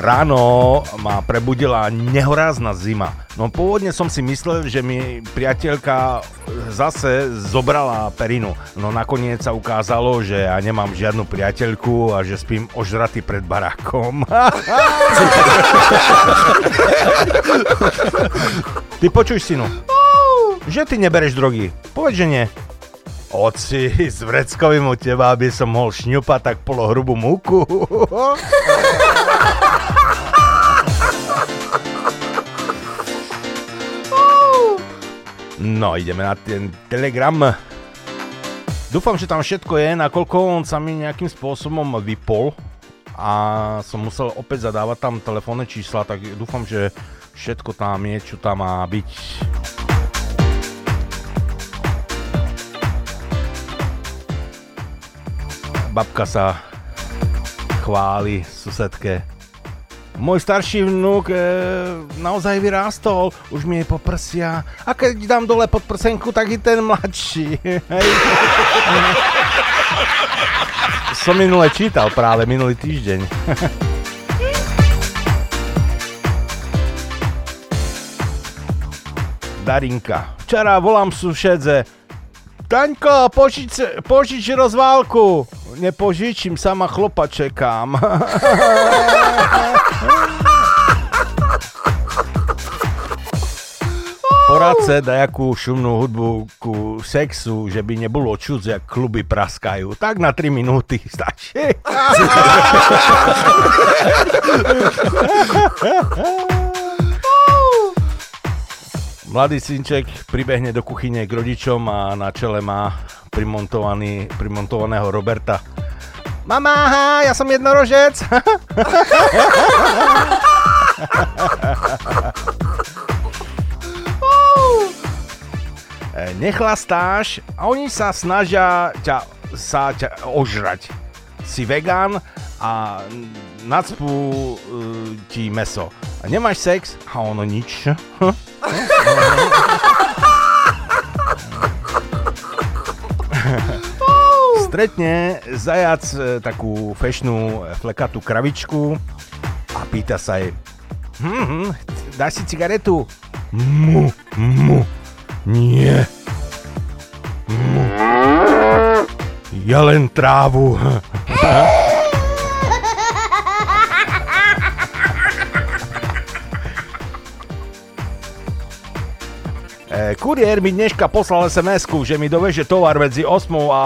Ráno ma prebudila nehorázna zima. No pôvodne som si myslel, že mi priateľka zase zobrala perinu. No nakoniec sa ukázalo, že ja nemám žiadnu priateľku a že spím ožratý pred barákom. Ty počuj, synu, že ty nebereš drogy. Povedz, že nie. Oci, s vreckovým u teba, aby som mohol šňupať tak polohrubú múku. No, ideme na ten telegram. Dúfam, že tam všetko je, nakoľko on sa mi nejakým spôsobom vypol a som musel opäť zadávať tam telefónne čísla, tak dúfam, že všetko tam je, čo tam má byť. Babka sa chváli susedke. Môj starší vnúk e, naozaj vyrástol, už mi je po prsia. A keď dám dole pod prsenku, tak i ten mladší. Som minule čítal práve, minulý týždeň. Darinka. Včera volám sušedze. Taňko, požič, požič rozválku. Nepožičím, sama chlopa čekám. Poradce dajakú šumnú hudbu ku sexu, že by nebolo čuť, jak kluby praskajú. Tak na 3 minúty stačí. Mladý synček pribehne do kuchyne k rodičom a na čele má primontovaný, primontovaného Roberta. Mama, aha, ja som jednorožec. Nechlastáš a oni sa snažia ťa, sa ťa ožrať. Si vegán a nacpú e, ti meso. A nemáš sex? A ono nič. Stretne zajac e, takú fešnú e, flekatú kravičku a pýta sa jej hm, hm, dáš si cigaretu? Mu, mu, nie. Mu. Ja len trávu. Kuriér mi dneška poslal sms že mi doveže tovar medzi 8 a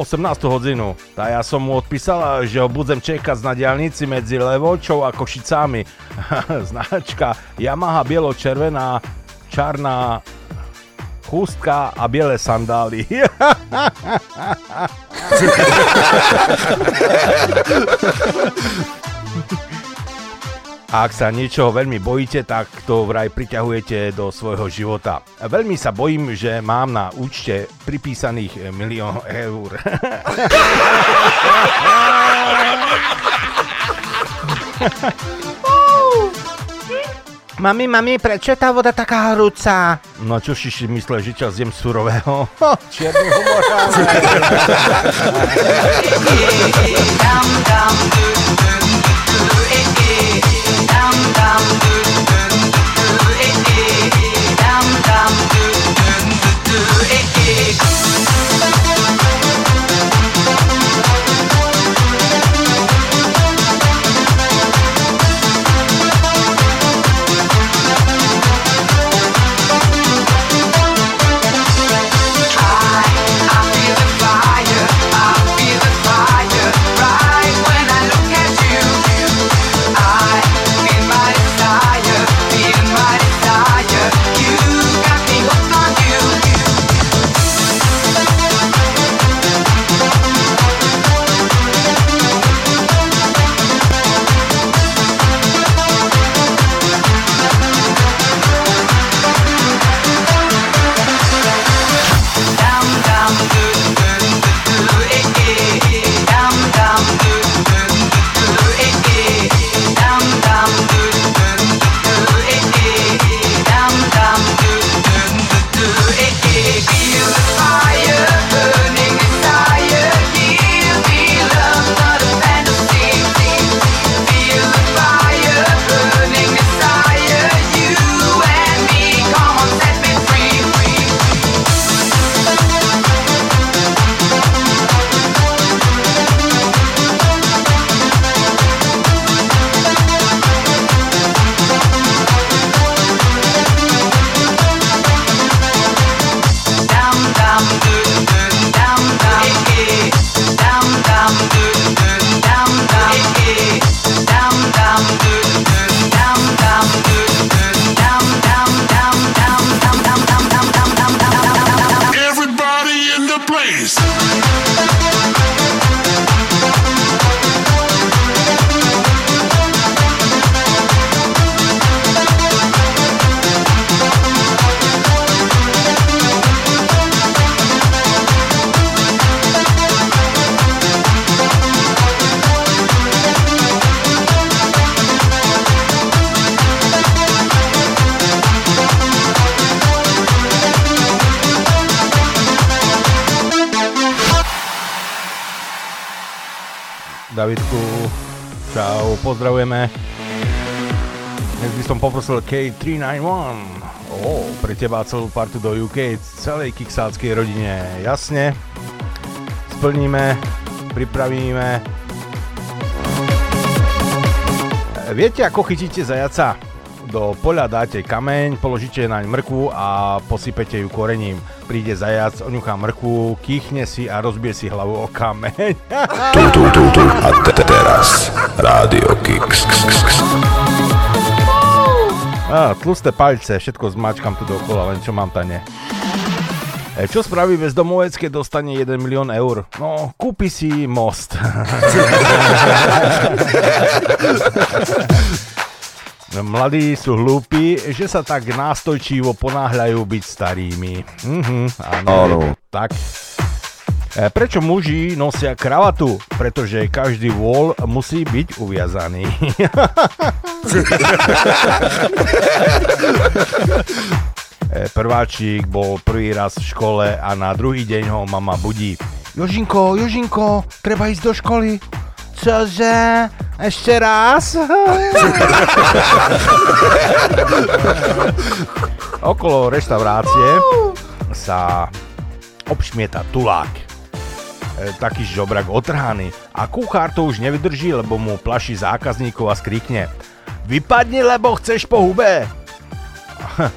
18 hodinu. A ja som mu odpísal, že ho budem čekať na diálnici medzi Levočou a Košicami. Značka Yamaha bielo-červená, čarná chustka a biele sandály. A ak sa niečoho veľmi bojíte, tak to vraj priťahujete do svojho života. Veľmi sa bojím, že mám na účte pripísaných milión eur. Mami, mami, prečo je tá voda taká horúca? No čo si si myslel, že ťa zjem surového? Čierny humor. Everybody poprosil K391. Ó, pre teba celú partu do UK, celej kiksáckej rodine. Jasne. Splníme, pripravíme. Viete, ako chytíte zajaca? Do poľa dáte kameň, položíte naň mrkvu a posypete ju korením. Príde zajac, oňuchá mrkvu, kýchne si a rozbije si hlavu o kameň. Tu, tu, tu, tu. A te- teraz Rádio Á, tlusté palce, všetko zmačkam tu dokola, len čo mám tane. E, čo spraví bezdomovec, keď dostane 1 milión eur? No, kúpi si most. Mladí sú hlúpi, že sa tak nástojčivo ponáhľajú byť starými. Mhm, áno. Áno. Tak. E, Prečo muži nosia kravatu? Pretože každý vôľ musí byť uviazaný. E, Prváčik bol prvý raz v škole a na druhý deň ho mama budí. Jožinko, Jožinko, treba ísť do školy. Čože? Ešte raz? Okolo reštaurácie sa obšmieta tulák. E, taký žobrak otrhaný. A kuchár to už nevydrží, lebo mu plaší zákazníkov a skrikne. Vypadni, lebo chceš po hube.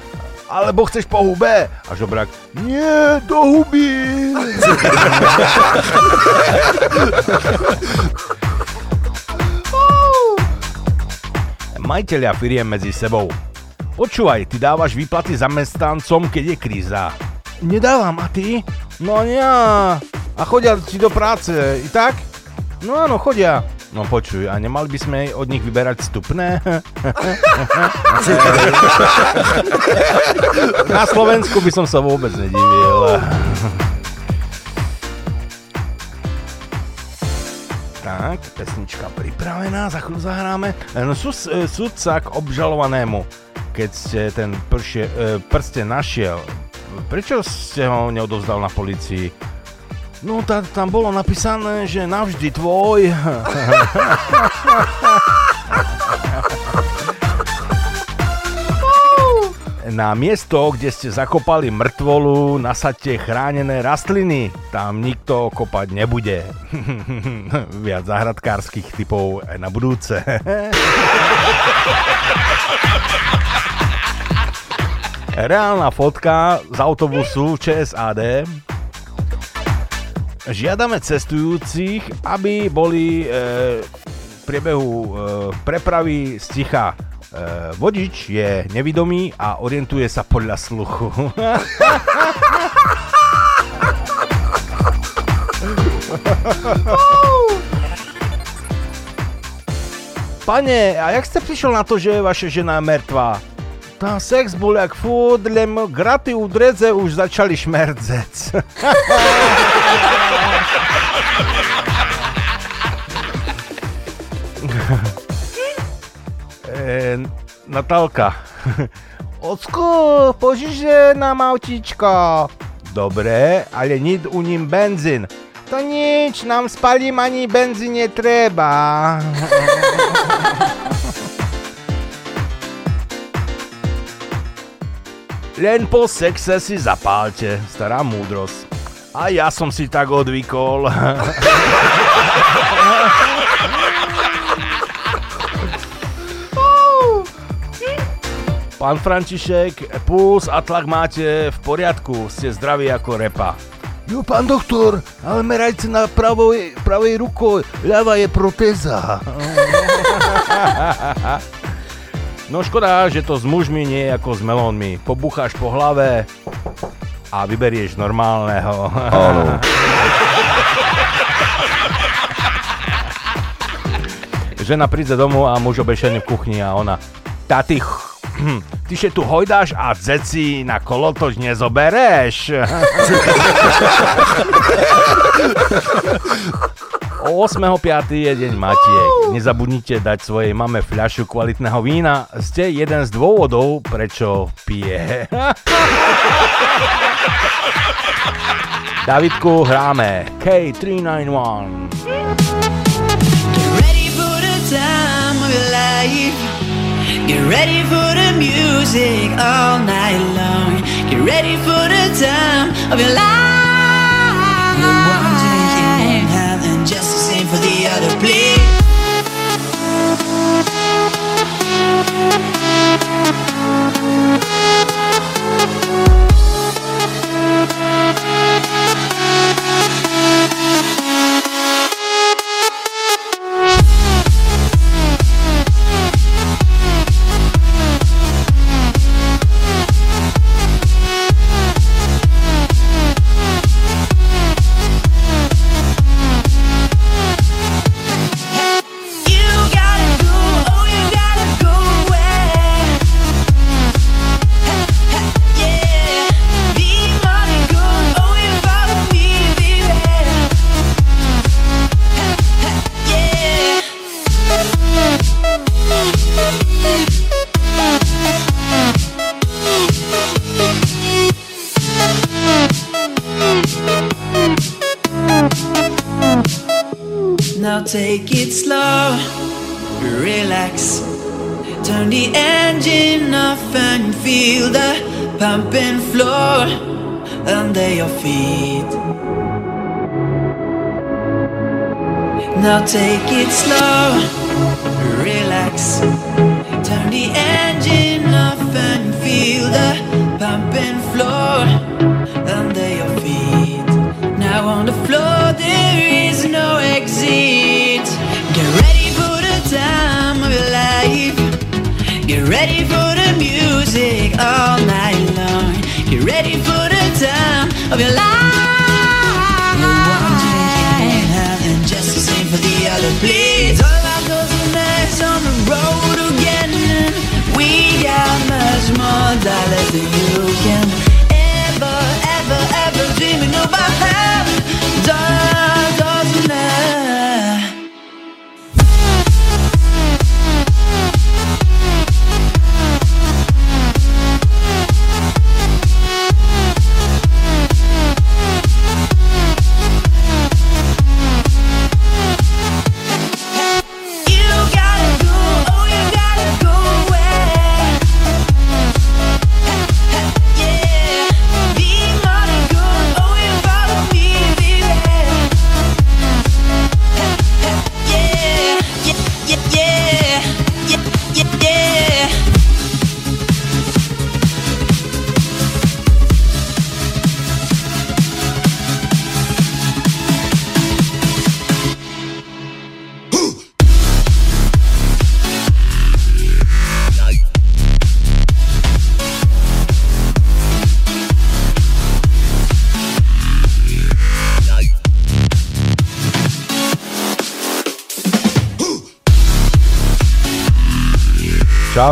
Alebo chceš po hube? A žobrak, nie, do huby. Majiteľia firiem medzi sebou. Počúvaj, ty dávaš výplaty zamestnancom, keď je kríza. Nedávam, a ty? No nie. A chodia ti do práce, i tak? No áno, chodia. No počuj, a nemali by sme od nich vyberať vstupné? Na Slovensku by som sa vôbec nedivil. Tak, pesnička pripravená, za chvíľu zahráme. No, sú, sudca k obžalovanému, keď ste ten pršie, e, prsten našiel, prečo ste ho neodovzdal na policii? No, tá, tam bolo napísané, že navždy tvoj. Na miesto, kde ste zakopali mŕtvolu, nasadte chránené rastliny. Tam nikto kopať nebude. Viac záhradkárskych typov aj na budúce. Reálna fotka z autobusu ČSAD. Žiadame cestujúcich, aby boli e, v priebehu e, prepravy sticha. E, vodič je nevidomý a orientuje sa podľa sluchu. Pane, a jak ste prišiel na to, že je vaša žena mŕtvá? Tá sex bol jak furt, len graty u dredze už začali šmerdzec. e, Natálka. Ocko, požiže nám autíčko. Dobre, ale nid u ním benzín. To nič, nám spalím ani benzín netreba. Len po sexe si zapálte, stará múdrosť. A ja som si tak odvykol. Pán František, puls a tlak máte v poriadku, ste zdraví ako repa. Jo, pán doktor, ale merajte na pravoj, pravej rukou, ľava je protéza. No škoda, že to s mužmi nie je ako s melónmi. Pobucháš po hlave a vyberieš normálneho. Áno. Žena príde domov a muž obešený v kuchni a ona ty, ch- ty še tu hojdáš a zeci na kolotoč nezobereš. O 8.5. je deň Matiek. Nezabudnite dať svojej mame fľašu kvalitného vína. Ste jeden z dôvodov, prečo pije. Davidku, hráme K391. ready for the time of your life. Get ready for the music all night long. Get ready for the time of your life. The one day you won't have, and just the same for the other, please.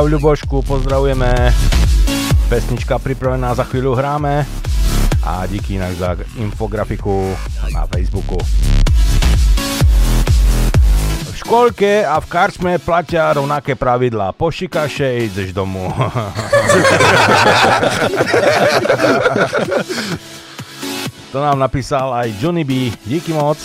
Čau Ľubošku, pozdravujeme. Pesnička pripravená, za chvíľu hráme. A díky inak za infografiku na Facebooku. V školke a v karčme platia rovnaké pravidlá. Pošikaše, ideš domů. to nám napísal aj Johnny B. Díky moc.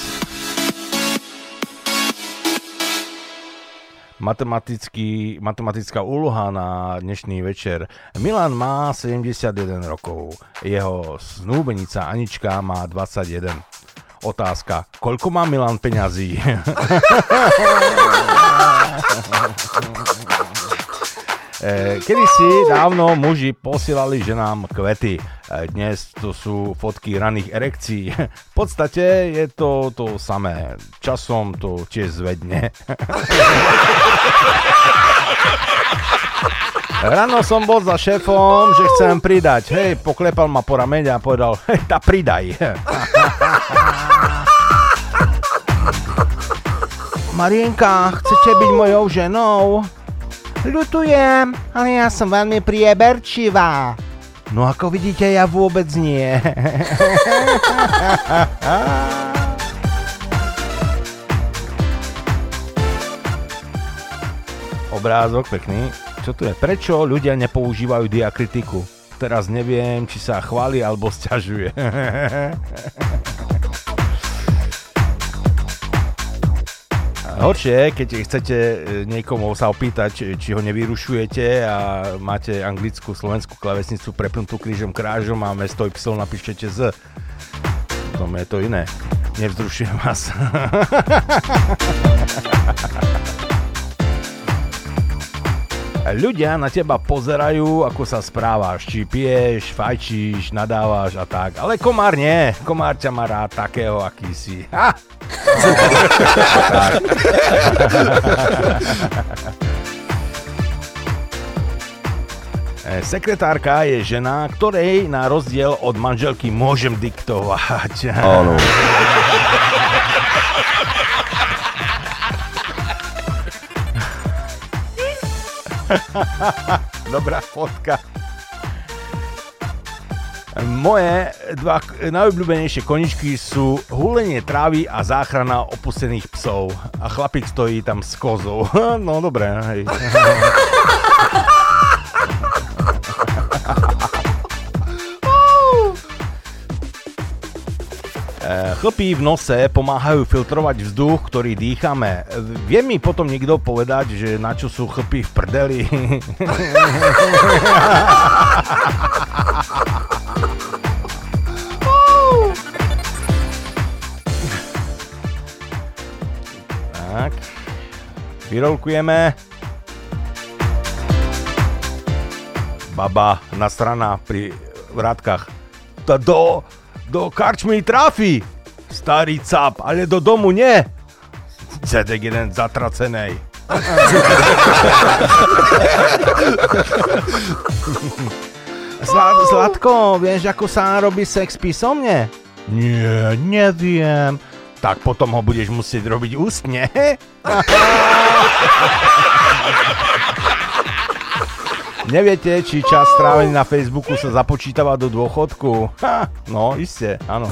Matematický, matematická úloha na dnešný večer. Milan má 71 rokov, jeho snúbenica Anička má 21. Otázka, koľko má Milan peňazí? Eh, Kedy si dávno muži posielali ženám kvety. Eh, Dnes to sú fotky raných erekcií. V podstate je to to samé. Časom to tiež zvedne. Ráno som bol za šéfom, že chcem pridať. Hej, poklepal ma po ramene a povedal, hej, tá pridaj. Marienka, chcete byť mojou ženou? Ľutujem, ale ja som veľmi prieberčivá. No ako vidíte, ja vôbec nie. Obrázok pekný. Čo tu je? Prečo ľudia nepoužívajú diakritiku? Teraz neviem, či sa chváli alebo sťažuje. Horšie keď chcete e, niekomu sa opýtať, či, či ho nevyrušujete a máte anglickú, slovenskú klavesnicu prepnutú krížom krážom a mesto Y napíšete z. Potom je to iné. Nevzrušujem vás. Ľudia na teba pozerajú, ako sa správaš, či piješ, fajčíš, nadávaš a tak. Ale komár nie, komár ťa má rád takého, aký si. Ha! Sekretárka je žena, ktorej na rozdiel od manželky môžem diktovať. Áno. Dobrá fotka. Moje dva najobľúbenejšie koničky sú hulenie trávy a záchrana opustených psov. A chlapík stojí tam s kozou. No dobré, hej. Chlpy v nose pomáhajú filtrovať vzduch, ktorý dýchame. Vie mi potom niekto povedať, že na čo sú chlpy v prdeli? tak. Vyrolkujeme. Baba na strana pri vrátkach. Do, do karčmy trafi. Starý cap, ale do domu nie. Zedek jeden zatracenej. Zla, Zlatko, vieš, ako sa robí sex písomne? Nie, neviem. Tak potom ho budeš musieť robiť ústne. Neviete, či čas strávený na Facebooku sa započítava do dôchodku? Ha, no, iste, áno.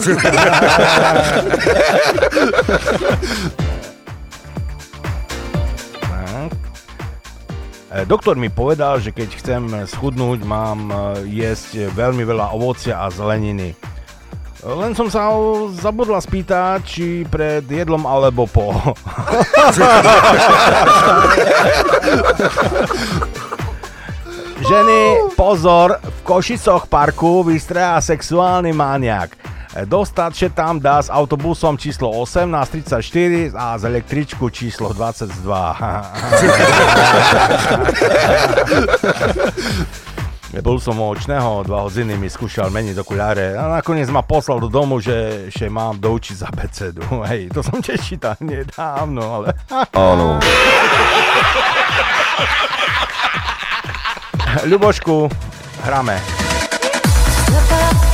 E, Doktor mi povedal, že keď chcem schudnúť, mám e, jesť veľmi veľa ovocia a zeleniny. Len som sa ho zabudla spýtať, či pred jedlom alebo po. Ženy, pozor, v Košicoch parku vystrá sexuálny maniak. Dostať sa tam dá s autobusom číslo 1834 a z električku číslo 22. Bol som u očného, dva hodiny mi skúšal meniť okuláre a nakoniec ma poslal do domu, že ešte mám doučiť za becedu. Hej, to som tiež čítal nedávno, ale... Áno. Ľubošku, hráme. Step off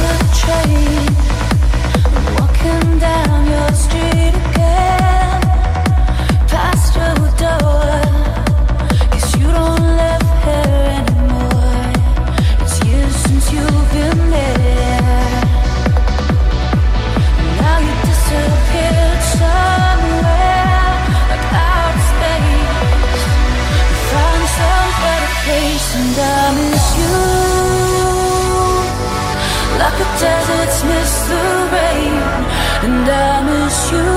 and I miss you. Like the deserts miss the rain, and I miss you,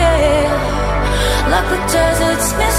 yeah. Like the deserts miss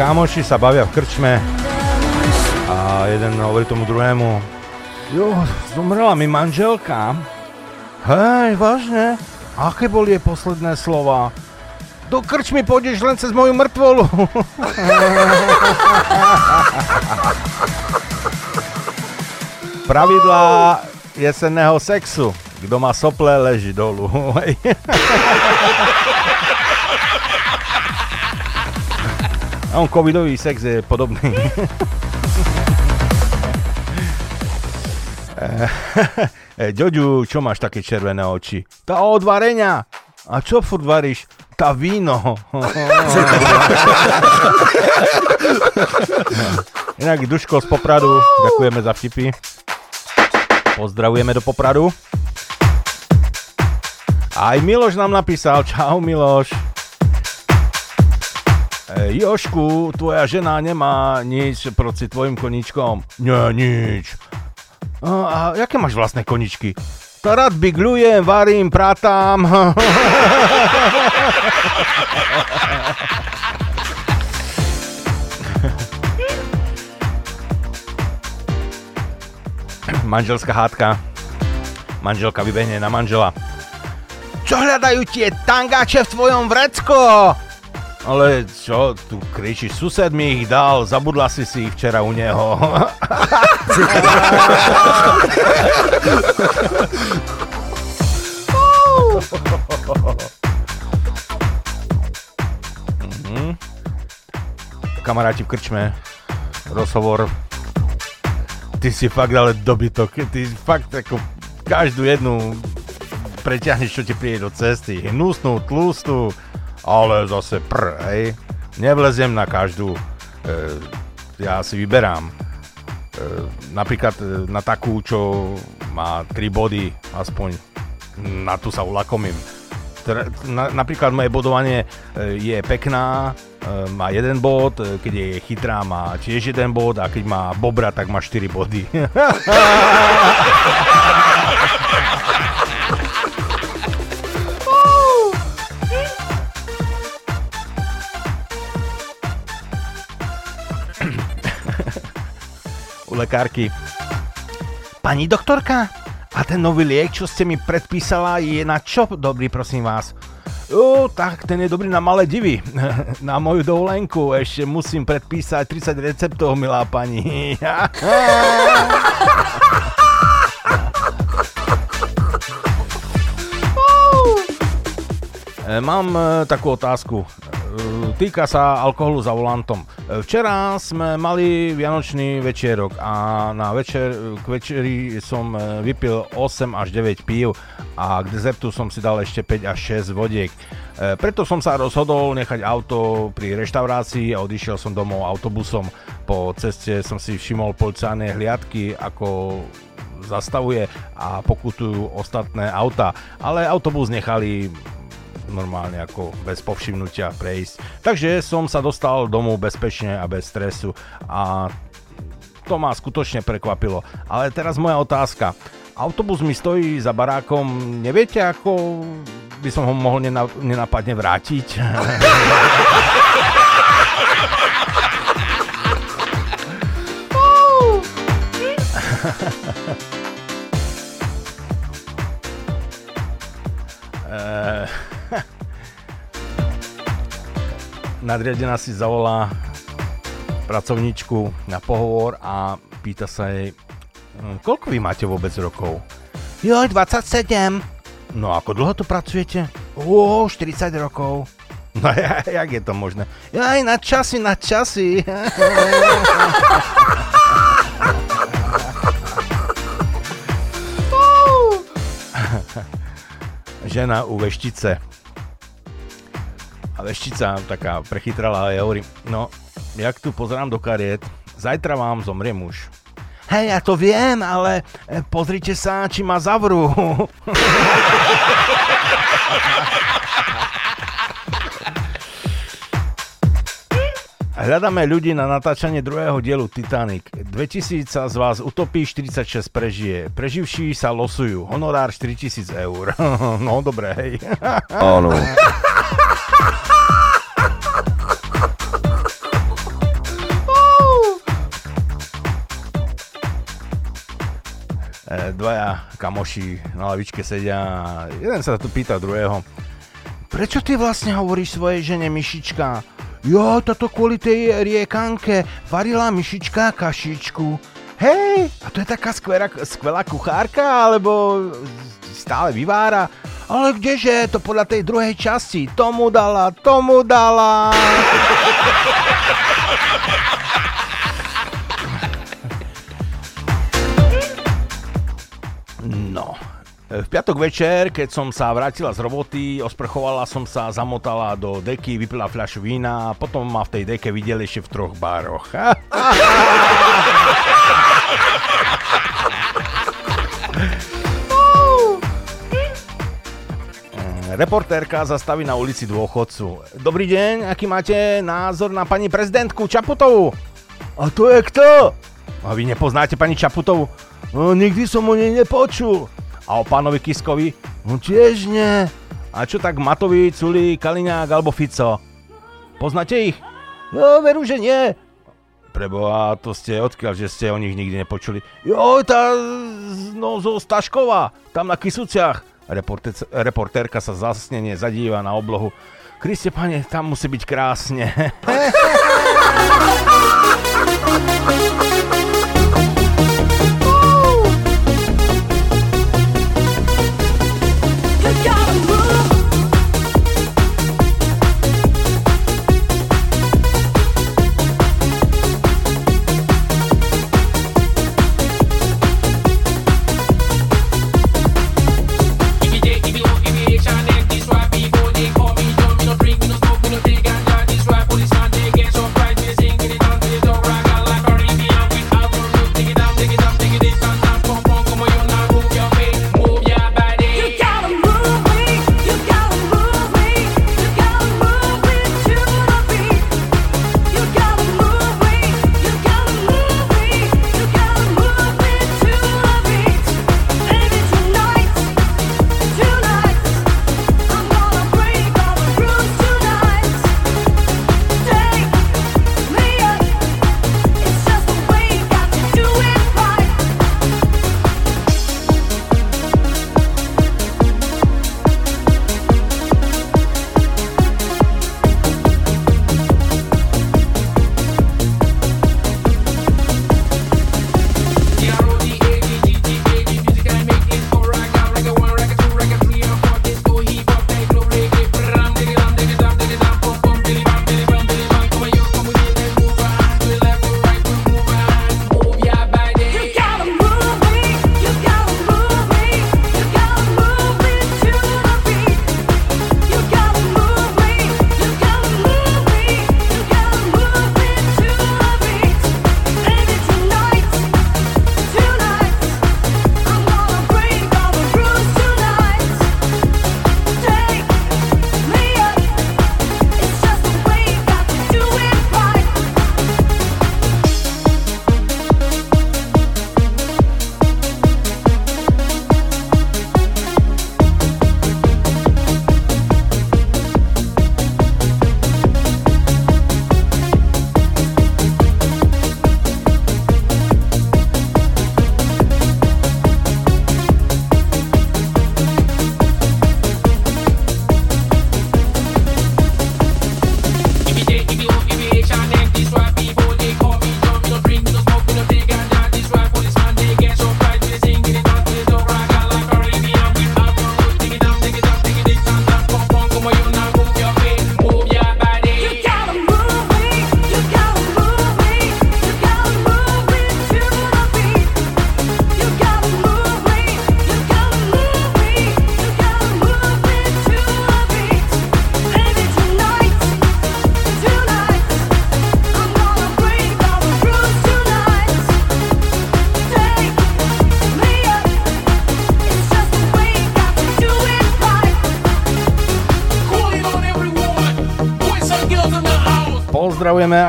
kámoši sa bavia v krčme a jeden hovorí tomu druhému Jo, zomrela mi manželka. Hej, vážne? Aké boli jej posledné slova? Do krčmy pôjdeš len cez moju mŕtvolu. Pravidlá jesenného sexu. Kto má sople, leží dolu. A on covidový sex je podobný. Eh, Ďoďu, čo máš také červené oči? Tá od varenia. A čo furt varíš? Tá víno. Inak Duško z Popradu, ďakujeme za vtipy. Pozdravujeme do Popradu. Aj Miloš nám napísal, čau Miloš. E, Jošku, tvoja žena nemá nič proti tvojim koníčkom. Nie, nič. A, a jaké máš vlastné koničky? To rád biglujem, varím, pratám. Manželská hádka. Manželka vybehne na manžela. Čo hľadajú tie tangáče v tvojom vrecko? Ale čo, tu kričíš, sused mi ich dal, zabudla si si ich včera u neho. Mhm. Kamaráti v krčme, rozhovor. Ty si fakt ale dobytok, ty fakt ako každú jednu preťahneš, čo ti príde do cesty. Hnusnú, tlustú, ale zase pr, hej. Nevleziem na každú. E, ja si vyberám. E, napríklad e, na takú, čo má 3 body, aspoň na tu sa ulakomím. Na, napríklad moje bodovanie e, je pekná, e, má jeden bod, e, keď je chytrá, má tiež jeden bod a keď má bobra, tak má 4 body. lekárky. Pani doktorka, a ten nový liek, čo ste mi predpísala, je na čo dobrý, prosím vás? O, tak ten je dobrý na malé divy. Na moju dovolenku ešte musím predpísať 30 receptov, milá pani. E, Mám e, takú otázku. E, Týka sa alkoholu za volantom. E, Včera sme mali vianočný večerok a na večer, k večeri som vypil 8 až 9 pív a k dezertu som si dal ešte 5 až 6 vodiek. Preto som sa rozhodol nechať auto pri reštaurácii a odišiel som domov autobusom. Po ceste som si všimol policajné hliadky, ako zastavuje a pokutujú ostatné auta. Ale autobus nechali normálne ako bez povšimnutia prejsť. Takže som sa dostal domov bezpečne a bez stresu a to ma skutočne prekvapilo. Ale teraz moja otázka. Autobus mi stojí za barákom, neviete ako by som ho mohol nena- nenapadne vrátiť? Eh, nadriadená si zavolá pracovničku na pohovor a pýta sa jej, "Hm, koľko vy máte vôbec rokov? Joj, 27. No ako dlho tu pracujete? Ó, 40 rokov. No ja, jak je to možné? Aj na časy, na časy. Žena u veštice. A veštica taká prechytrala a ja hovorím, no, jak tu pozerám do kariet, zajtra vám zomrie muž. Hej, ja to viem, ale e, pozrite sa, či ma zavrú. Hľadáme ľudí na natáčanie druhého dielu Titanic. 2000 sa z vás utopí, 46 prežije. Preživší sa losujú. Honorár 4000 eur. no, dobre, hej. Áno. E, dvaja kamoši na lavičke sedia a jeden sa tu pýta druhého. Prečo ty vlastne hovoríš svojej žene myšička? Jo, toto kvôli tej riekanke. Varila myšička kašičku. Hej, a to je taká skvelá, skvelá kuchárka, alebo stále vyvára. Ale kdeže, to podľa tej druhej časti. Tomu dala, tomu dala. No, v piatok večer, keď som sa vrátila z roboty, osprchovala som sa, zamotala do deky, vypila fľašu vína a potom ma v tej deke videli ešte v troch bároch. Reportérka zastaví na ulici dôchodcu. Dobrý deň, aký máte názor na pani prezidentku Čaputovú? A to je kto? A vy nepoznáte pani Čaputovú? No, nikdy som o nej nepočul. A o pánovi Kiskovi? No tiež nie. A čo tak Matovič, Culi, Kaliňák alebo Fico? Poznáte ich? No, veru, že nie. Preboha, to ste odkiaľ, že ste o nich nikdy nepočuli. Jo, tá no, zo Staškova, tam na Kisuciach. Reporter, reportérka sa zasnenie zadíva na oblohu. Kriste, pane, tam musí byť krásne.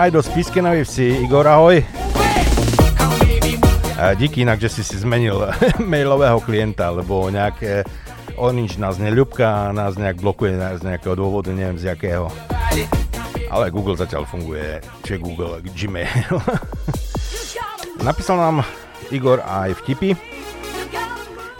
aj do Spiskenovej vsi. Igor, ahoj. A díky inak, že si si zmenil mailového klienta, lebo nejaké Orange nás neľubká, nás nejak blokuje z nejakého dôvodu, neviem z jakého. Ale Google zatiaľ funguje, je Google, Gmail. Napísal nám Igor aj vtipy.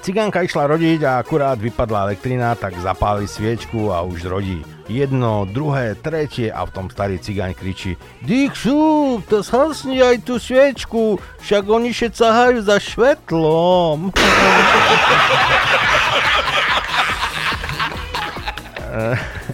Cigánka išla rodiť a akurát vypadla elektrina, tak zapáli sviečku a už rodí. Jedno, druhé, tretie a v tom starý cigáň kričí Dikšu, to zhasni aj tú sviečku, však oni še cahajú za švetlom.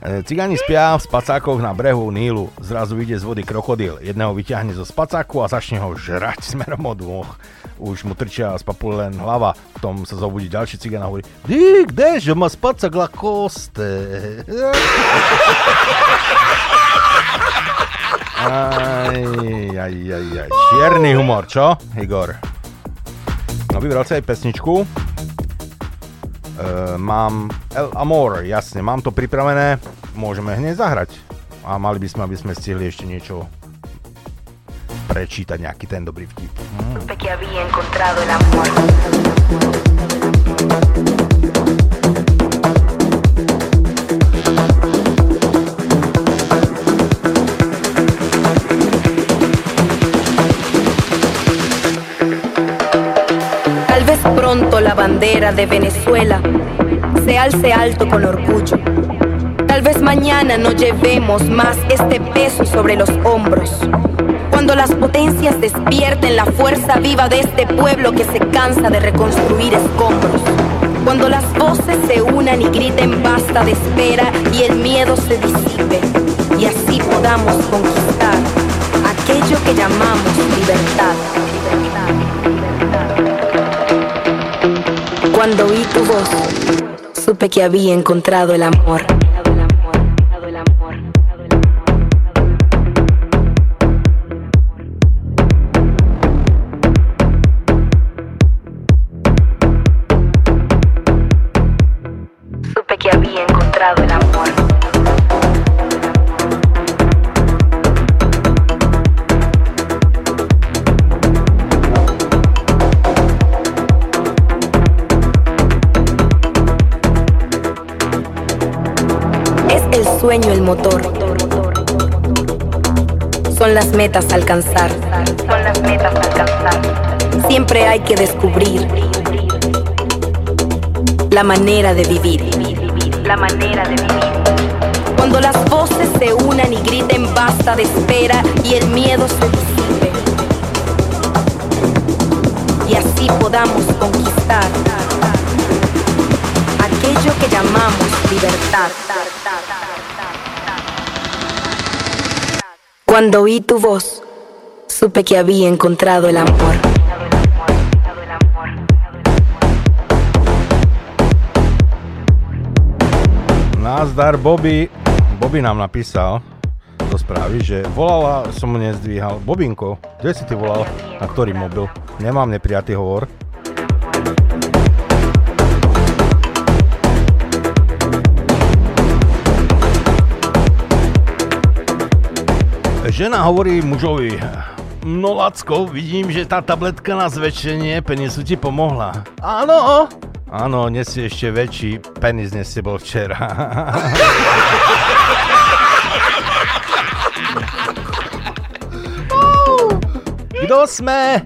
Eh, Cigáni spia v spacákoch na brehu Nílu. Zrazu vyjde z vody krokodil. Jedného vyťahne zo spacáku a začne ho žrať smerom od nôh. Už mu trčia z papule len hlava. V tom sa zobudí ďalší cigán a hovorí Dík, že ma spacák la koste. Aj, aj, aj, aj. Čierny humor, čo, Igor? No vybral si aj pesničku. Uh, mám El Amor, jasne, mám to pripravené, môžeme hneď zahrať. A mali by sme, aby sme stihli ešte niečo prečítať, nejaký ten dobrý vtip. Mm. La bandera de Venezuela se alce alto con orgullo. Tal vez mañana no llevemos más este peso sobre los hombros. Cuando las potencias despierten la fuerza viva de este pueblo que se cansa de reconstruir escombros. Cuando las voces se unan y griten basta de espera y el miedo se disipe. Y así podamos conquistar aquello que llamamos libertad. Cuando oí tu voz, supe que había encontrado el amor. Supe que había encontrado el amor. Sueño el motor. Son las metas a alcanzar. Son las metas a alcanzar. Siempre hay que descubrir la manera de vivir. La manera de vivir. Cuando las voces se unan y griten basta de espera y el miedo se disipe. Y así podamos conquistar aquello que llamamos libertad. Cuando oí tu voz, supe que había encontrado el amor. Nazdar Bobby. Bobby nám napísal do správy, že volala, som mu nezdvíhal. Bobinko, kde si ty volal? Na ktorý mobil? Nemám neprijatý hovor. Žena hovorí mužovi, no Lacko, vidím, že tá tabletka na zväčšenie penisu ti pomohla. Áno, áno, dnes je ešte väčší penis, než si bol včera. Kto sme?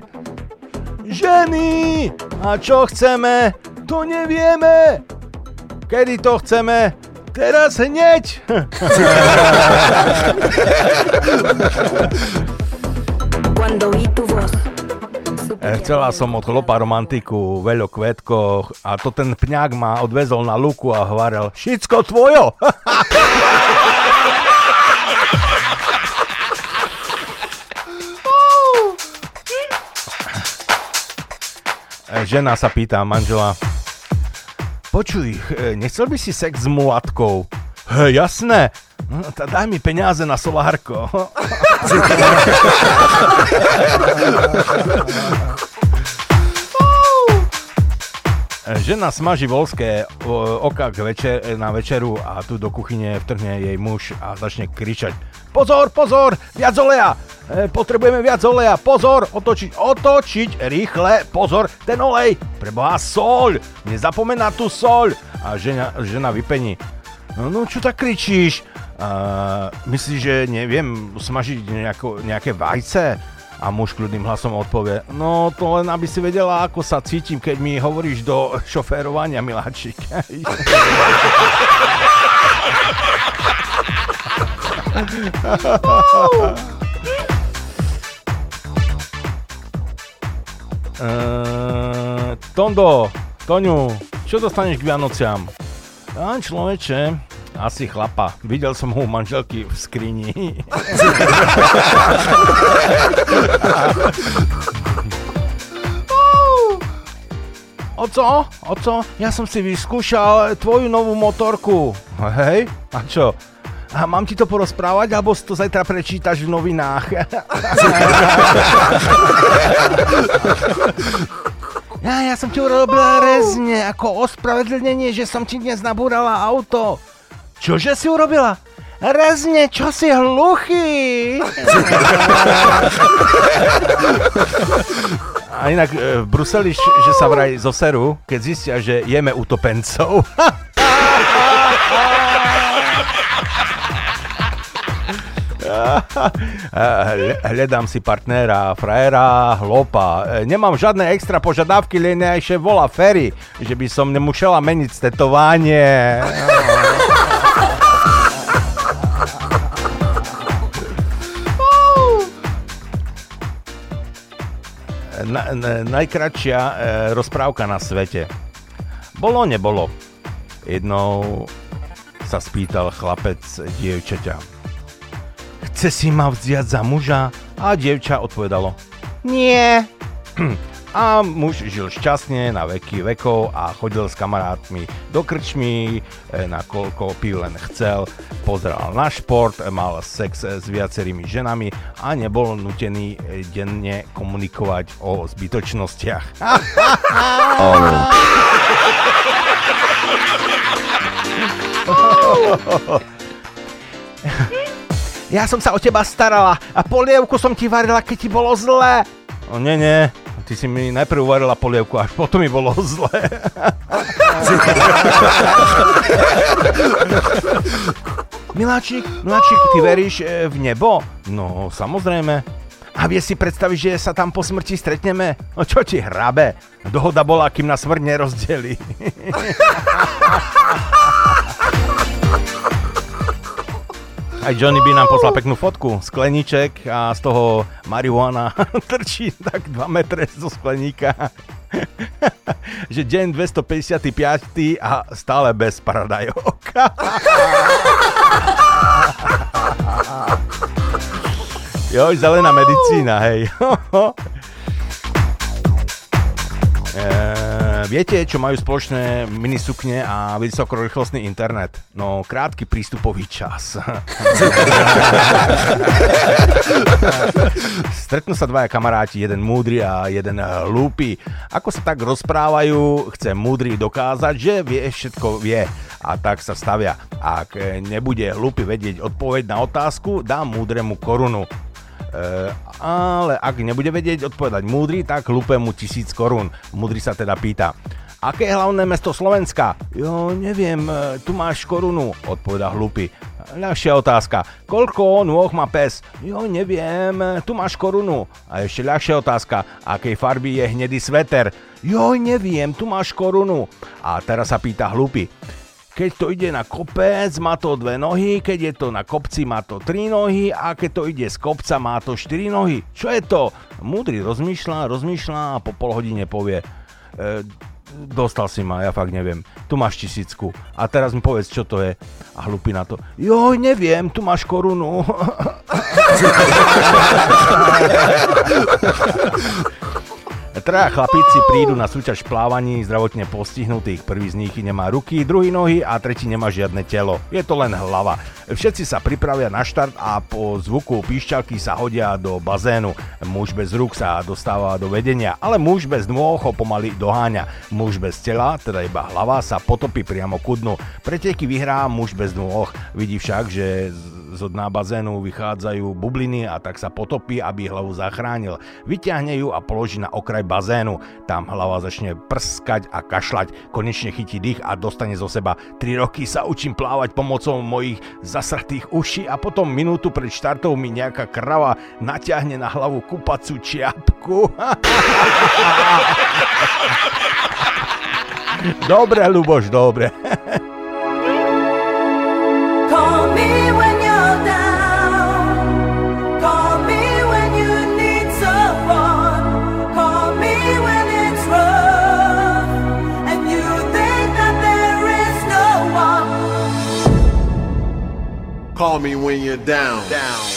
Ženy! A čo chceme? To nevieme! Kedy to chceme? Teraz hneď! Eh, Chcela som od chlopa romantiku, veľo kvetkoch a to ten pňák ma odvezol na luku a hovoril Všetko tvojo! Eh, Žena sa pýta manžela Počuj, eh, nechcel by si sex s mulatkou? Hej, jasné. No, daj mi peniaze na solárko. Žena smaží volské o- oka k večer, na večeru a tu do kuchyne vtrhne jej muž a začne kričať Pozor, pozor, viac oleja! E, potrebujeme viac oleja, pozor, otočiť, otočiť, rýchle, pozor, ten olej, preboha soľ, nezapomeň na tú soľ. A žena, žena vypení, no, no čo tak kričíš? A, myslíš, že neviem smažiť nejako, nejaké vajce? A muž kľudným hlasom odpovie, no to len aby si vedela, ako sa cítim, keď mi hovoríš do šoférovania, miláčik. Uh, Tondo, Toňu, čo dostaneš k Vianociam? A človeče, asi chlapa. Videl som ho u manželky v skrini. Oco, oco, ja som si vyskúšal tvoju novú motorku. Hej, a čo? A mám ti to porozprávať, alebo si to zajtra prečítaš v novinách? Ja, ja som ti urobila rezne ako ospravedlnenie, že som ti dnes nabúrala auto. Čože si urobila? Rezne, čo si hluchý? A inak e, v Bruseli, že sa vraj zoserú, keď zistia, že jeme utopencov. Hľadám si partnera, frajera, hlopa. E, Nemám žiadne extra požiadavky, len ešte volá Ferry, že by som nemusela meniť tetovanie. Na, na, najkračšia e, rozprávka na svete. Bolo, nebolo. Jednou sa spýtal chlapec dievčaťa. Chce si ma vziať za muža? A dievča odpovedalo. Nie. A muž žil šťastne na veky vekov a chodil s kamarátmi do krčmy, e, na koľko pív len chcel, pozeral na šport, mal sex e, s viacerými ženami a nebol nutený e, denne komunikovať o zbytočnostiach. Ja som sa o teba starala a polievku som ti varila, keď ti bolo zlé. O nie, nie. Ty si mi najprv varila polievku, až potom mi bolo zlé. Miláčik, Miláčik, ty veríš e, v nebo? No, samozrejme. A vie si predstaviť, že sa tam po smrti stretneme? No čo ti hrabe? Dohoda bola, kým na smrť nerozdeli. Aj Johnny by nám poslal peknú fotku, skleníček a z toho marihuana trčí tak 2 metre zo skleníka. že deň 255 a stále bez paradajok. Joj, zelená medicína, hej. Eee, viete, čo majú spoločné minisukne a vysokorýchlostný internet? No, krátky prístupový čas. Stretnú sa dvaja kamaráti, jeden múdry a jeden hlúpy. Ako sa tak rozprávajú, chce múdry dokázať, že vie, všetko vie. A tak sa stavia. Ak nebude hlúpy vedieť odpoveď na otázku, dá múdremu korunu. E, ale ak nebude vedieť odpovedať múdry, tak hlúpe mu tisíc korún. Múdry sa teda pýta, aké je hlavné mesto Slovenska? Jo, neviem, e, tu máš korunu, odpoveda hlúpy. Ľahšia otázka, koľko nôh má pes? Jo, neviem, tu máš korunu. A ešte ľahšia otázka, akej farby je hnedý sveter? Jo, neviem, tu máš korunu. A teraz sa pýta hlúpy, keď to ide na kopec, má to dve nohy, keď je to na kopci, má to tri nohy a keď to ide z kopca, má to štyri nohy. Čo je to? Múdry rozmýšľa, rozmýšľa a po pol hodine povie, e, dostal si ma, ja fakt neviem. Tu máš tisícku. A teraz mi povedz, čo to je. A hlupí na to. Joj, neviem, tu máš korunu. Traja chlapíci prídu na súťaž plávaní zdravotne postihnutých. Prvý z nich nemá ruky, druhý nohy a tretí nemá žiadne telo. Je to len hlava. Všetci sa pripravia na štart a po zvuku píšťalky sa hodia do bazénu. Muž bez rúk sa dostáva do vedenia, ale muž bez nôh ho pomaly doháňa. Muž bez tela, teda iba hlava, sa potopí priamo ku dnu. Preteky vyhrá muž bez nôh. Vidí však, že z dna bazénu vychádzajú bubliny a tak sa potopí, aby hlavu zachránil. Vyťahne ju a položí na okraj bazénu. Tam hlava začne prskať a kašľať, konečne chytí dých a dostane zo seba. 3 roky sa učím plávať pomocou mojich zasrtých uší a potom minútu pred štartou mi nejaká krava natiahne na hlavu kupacú čiapku. dobre, Luboš, dobre. Call me when you're down. Down.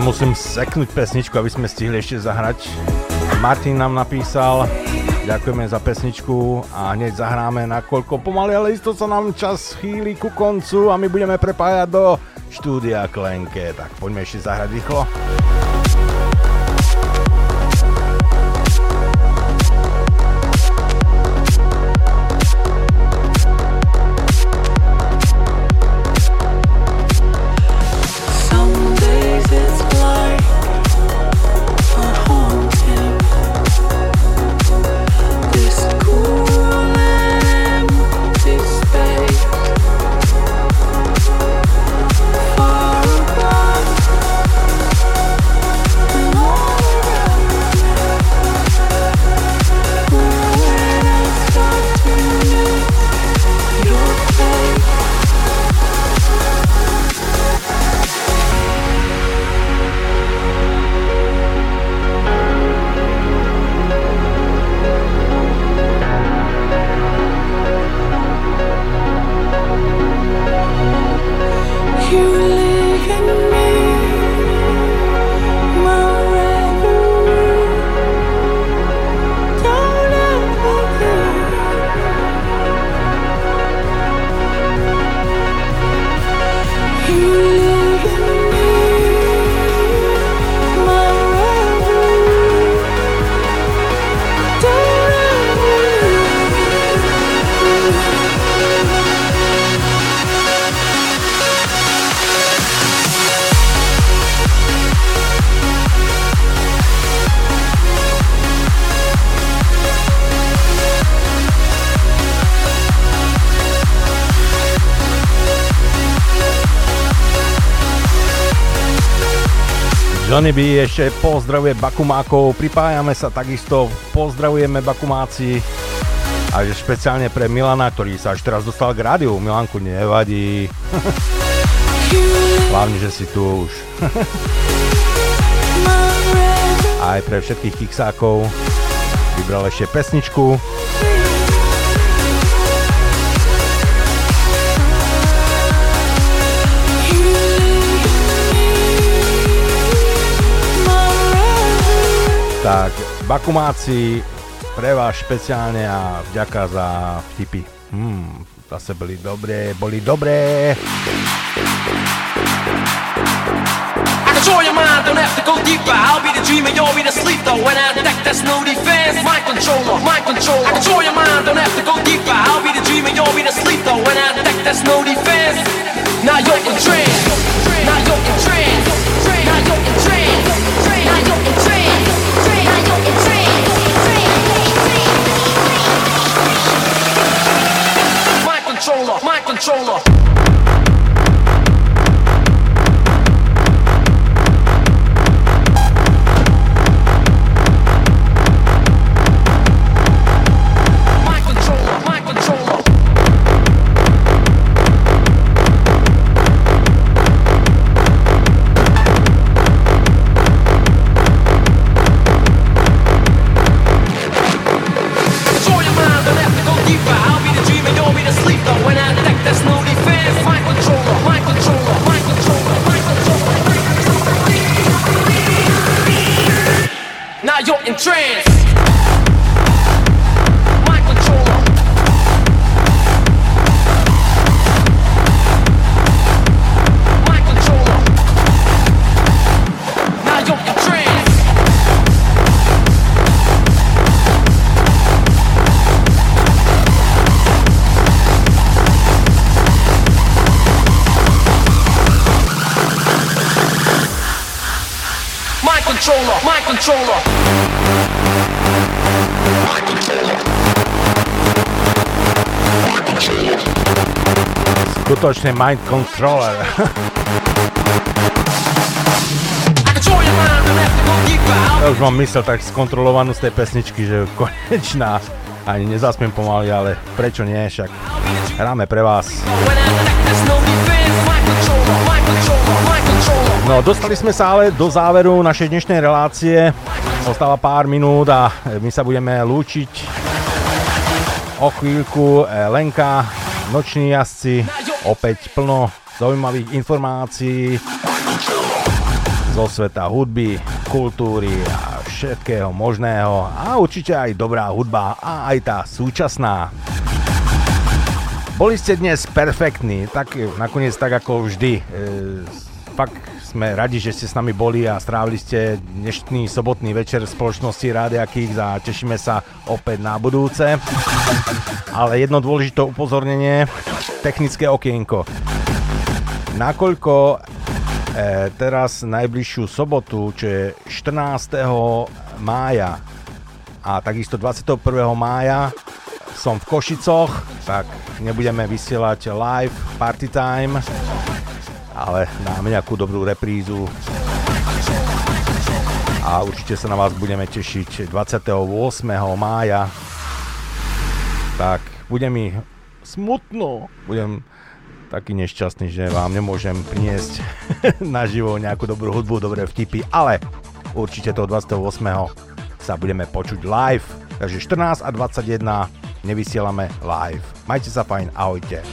Musím seknúť pesničku, aby sme stihli ešte zahrať. Martin nám napísal, ďakujeme za pesničku a hneď zahráme nakoľko pomaly, ale isto sa nám čas chýli ku koncu a my budeme prepájať do štúdia Klenke. Tak poďme ešte zahrať rýchlo. Johnny B ešte pozdravuje Bakumákov, pripájame sa takisto, pozdravujeme Bakumáci a špeciálne pre Milana, ktorý sa až teraz dostal k rádiu. Milanku nevadí. Hlavne, že si tu už. Aj pre všetkých kiksákov vybral ešte pesničku. Tak, Bakumáci, pre vás špeciálne a vďaka za vtipy. Hmm, zase boli dobré, boli dobré. I control your mind, don't have to go deeper. I'll be the dreamer, you'll be the sleeper. When I attack, there's no defense. My controller, my controller. I control your mind, don't have to go deeper. I'll be the dreamer, you'll be the sleeper. When I attack, there's no defense. Now you're in trance. Now you're in trance. Now you're in trance. Deeper. I'll be the dreamer, you'll be the sleeper. When trance. My controller. My controller. Now you're in trance. My controller, my controller. Skutočne mind controller. Ja už mám mysel tak skontrolovanú z tej pesničky, že konečná. Ani nezaspiem pomaly, ale prečo nie, však hráme pre vás. No dostali sme sa ale do záveru našej dnešnej relácie. Ostáva pár minút a my sa budeme lúčiť o chvíľku. Lenka, noční jazdci, opäť plno zaujímavých informácií zo sveta hudby, kultúry a všetkého možného a určite aj dobrá hudba a aj tá súčasná. Boli ste dnes perfektní, tak nakoniec tak ako vždy. E, fakt sme radi, že ste s nami boli a strávili ste dnešný sobotný večer v spoločnosti Rádia a tešíme sa opäť na budúce. Ale jedno dôležité upozornenie, technické okienko. Nakoľko e, teraz najbližšiu sobotu, čo je 14. mája a takisto 21. mája som v Košicoch, tak nebudeme vysielať live party time, ale dáme nejakú dobrú reprízu a určite sa na vás budeme tešiť 28. mája. Tak, bude mi smutno, budem taký nešťastný, že vám nemôžem priniesť naživo nejakú dobrú hudbu, dobré vtipy, ale určite toho 28. sa budeme počuť live, takže 14 a 21 nevysielame live. Majte sa fajn, ahojte.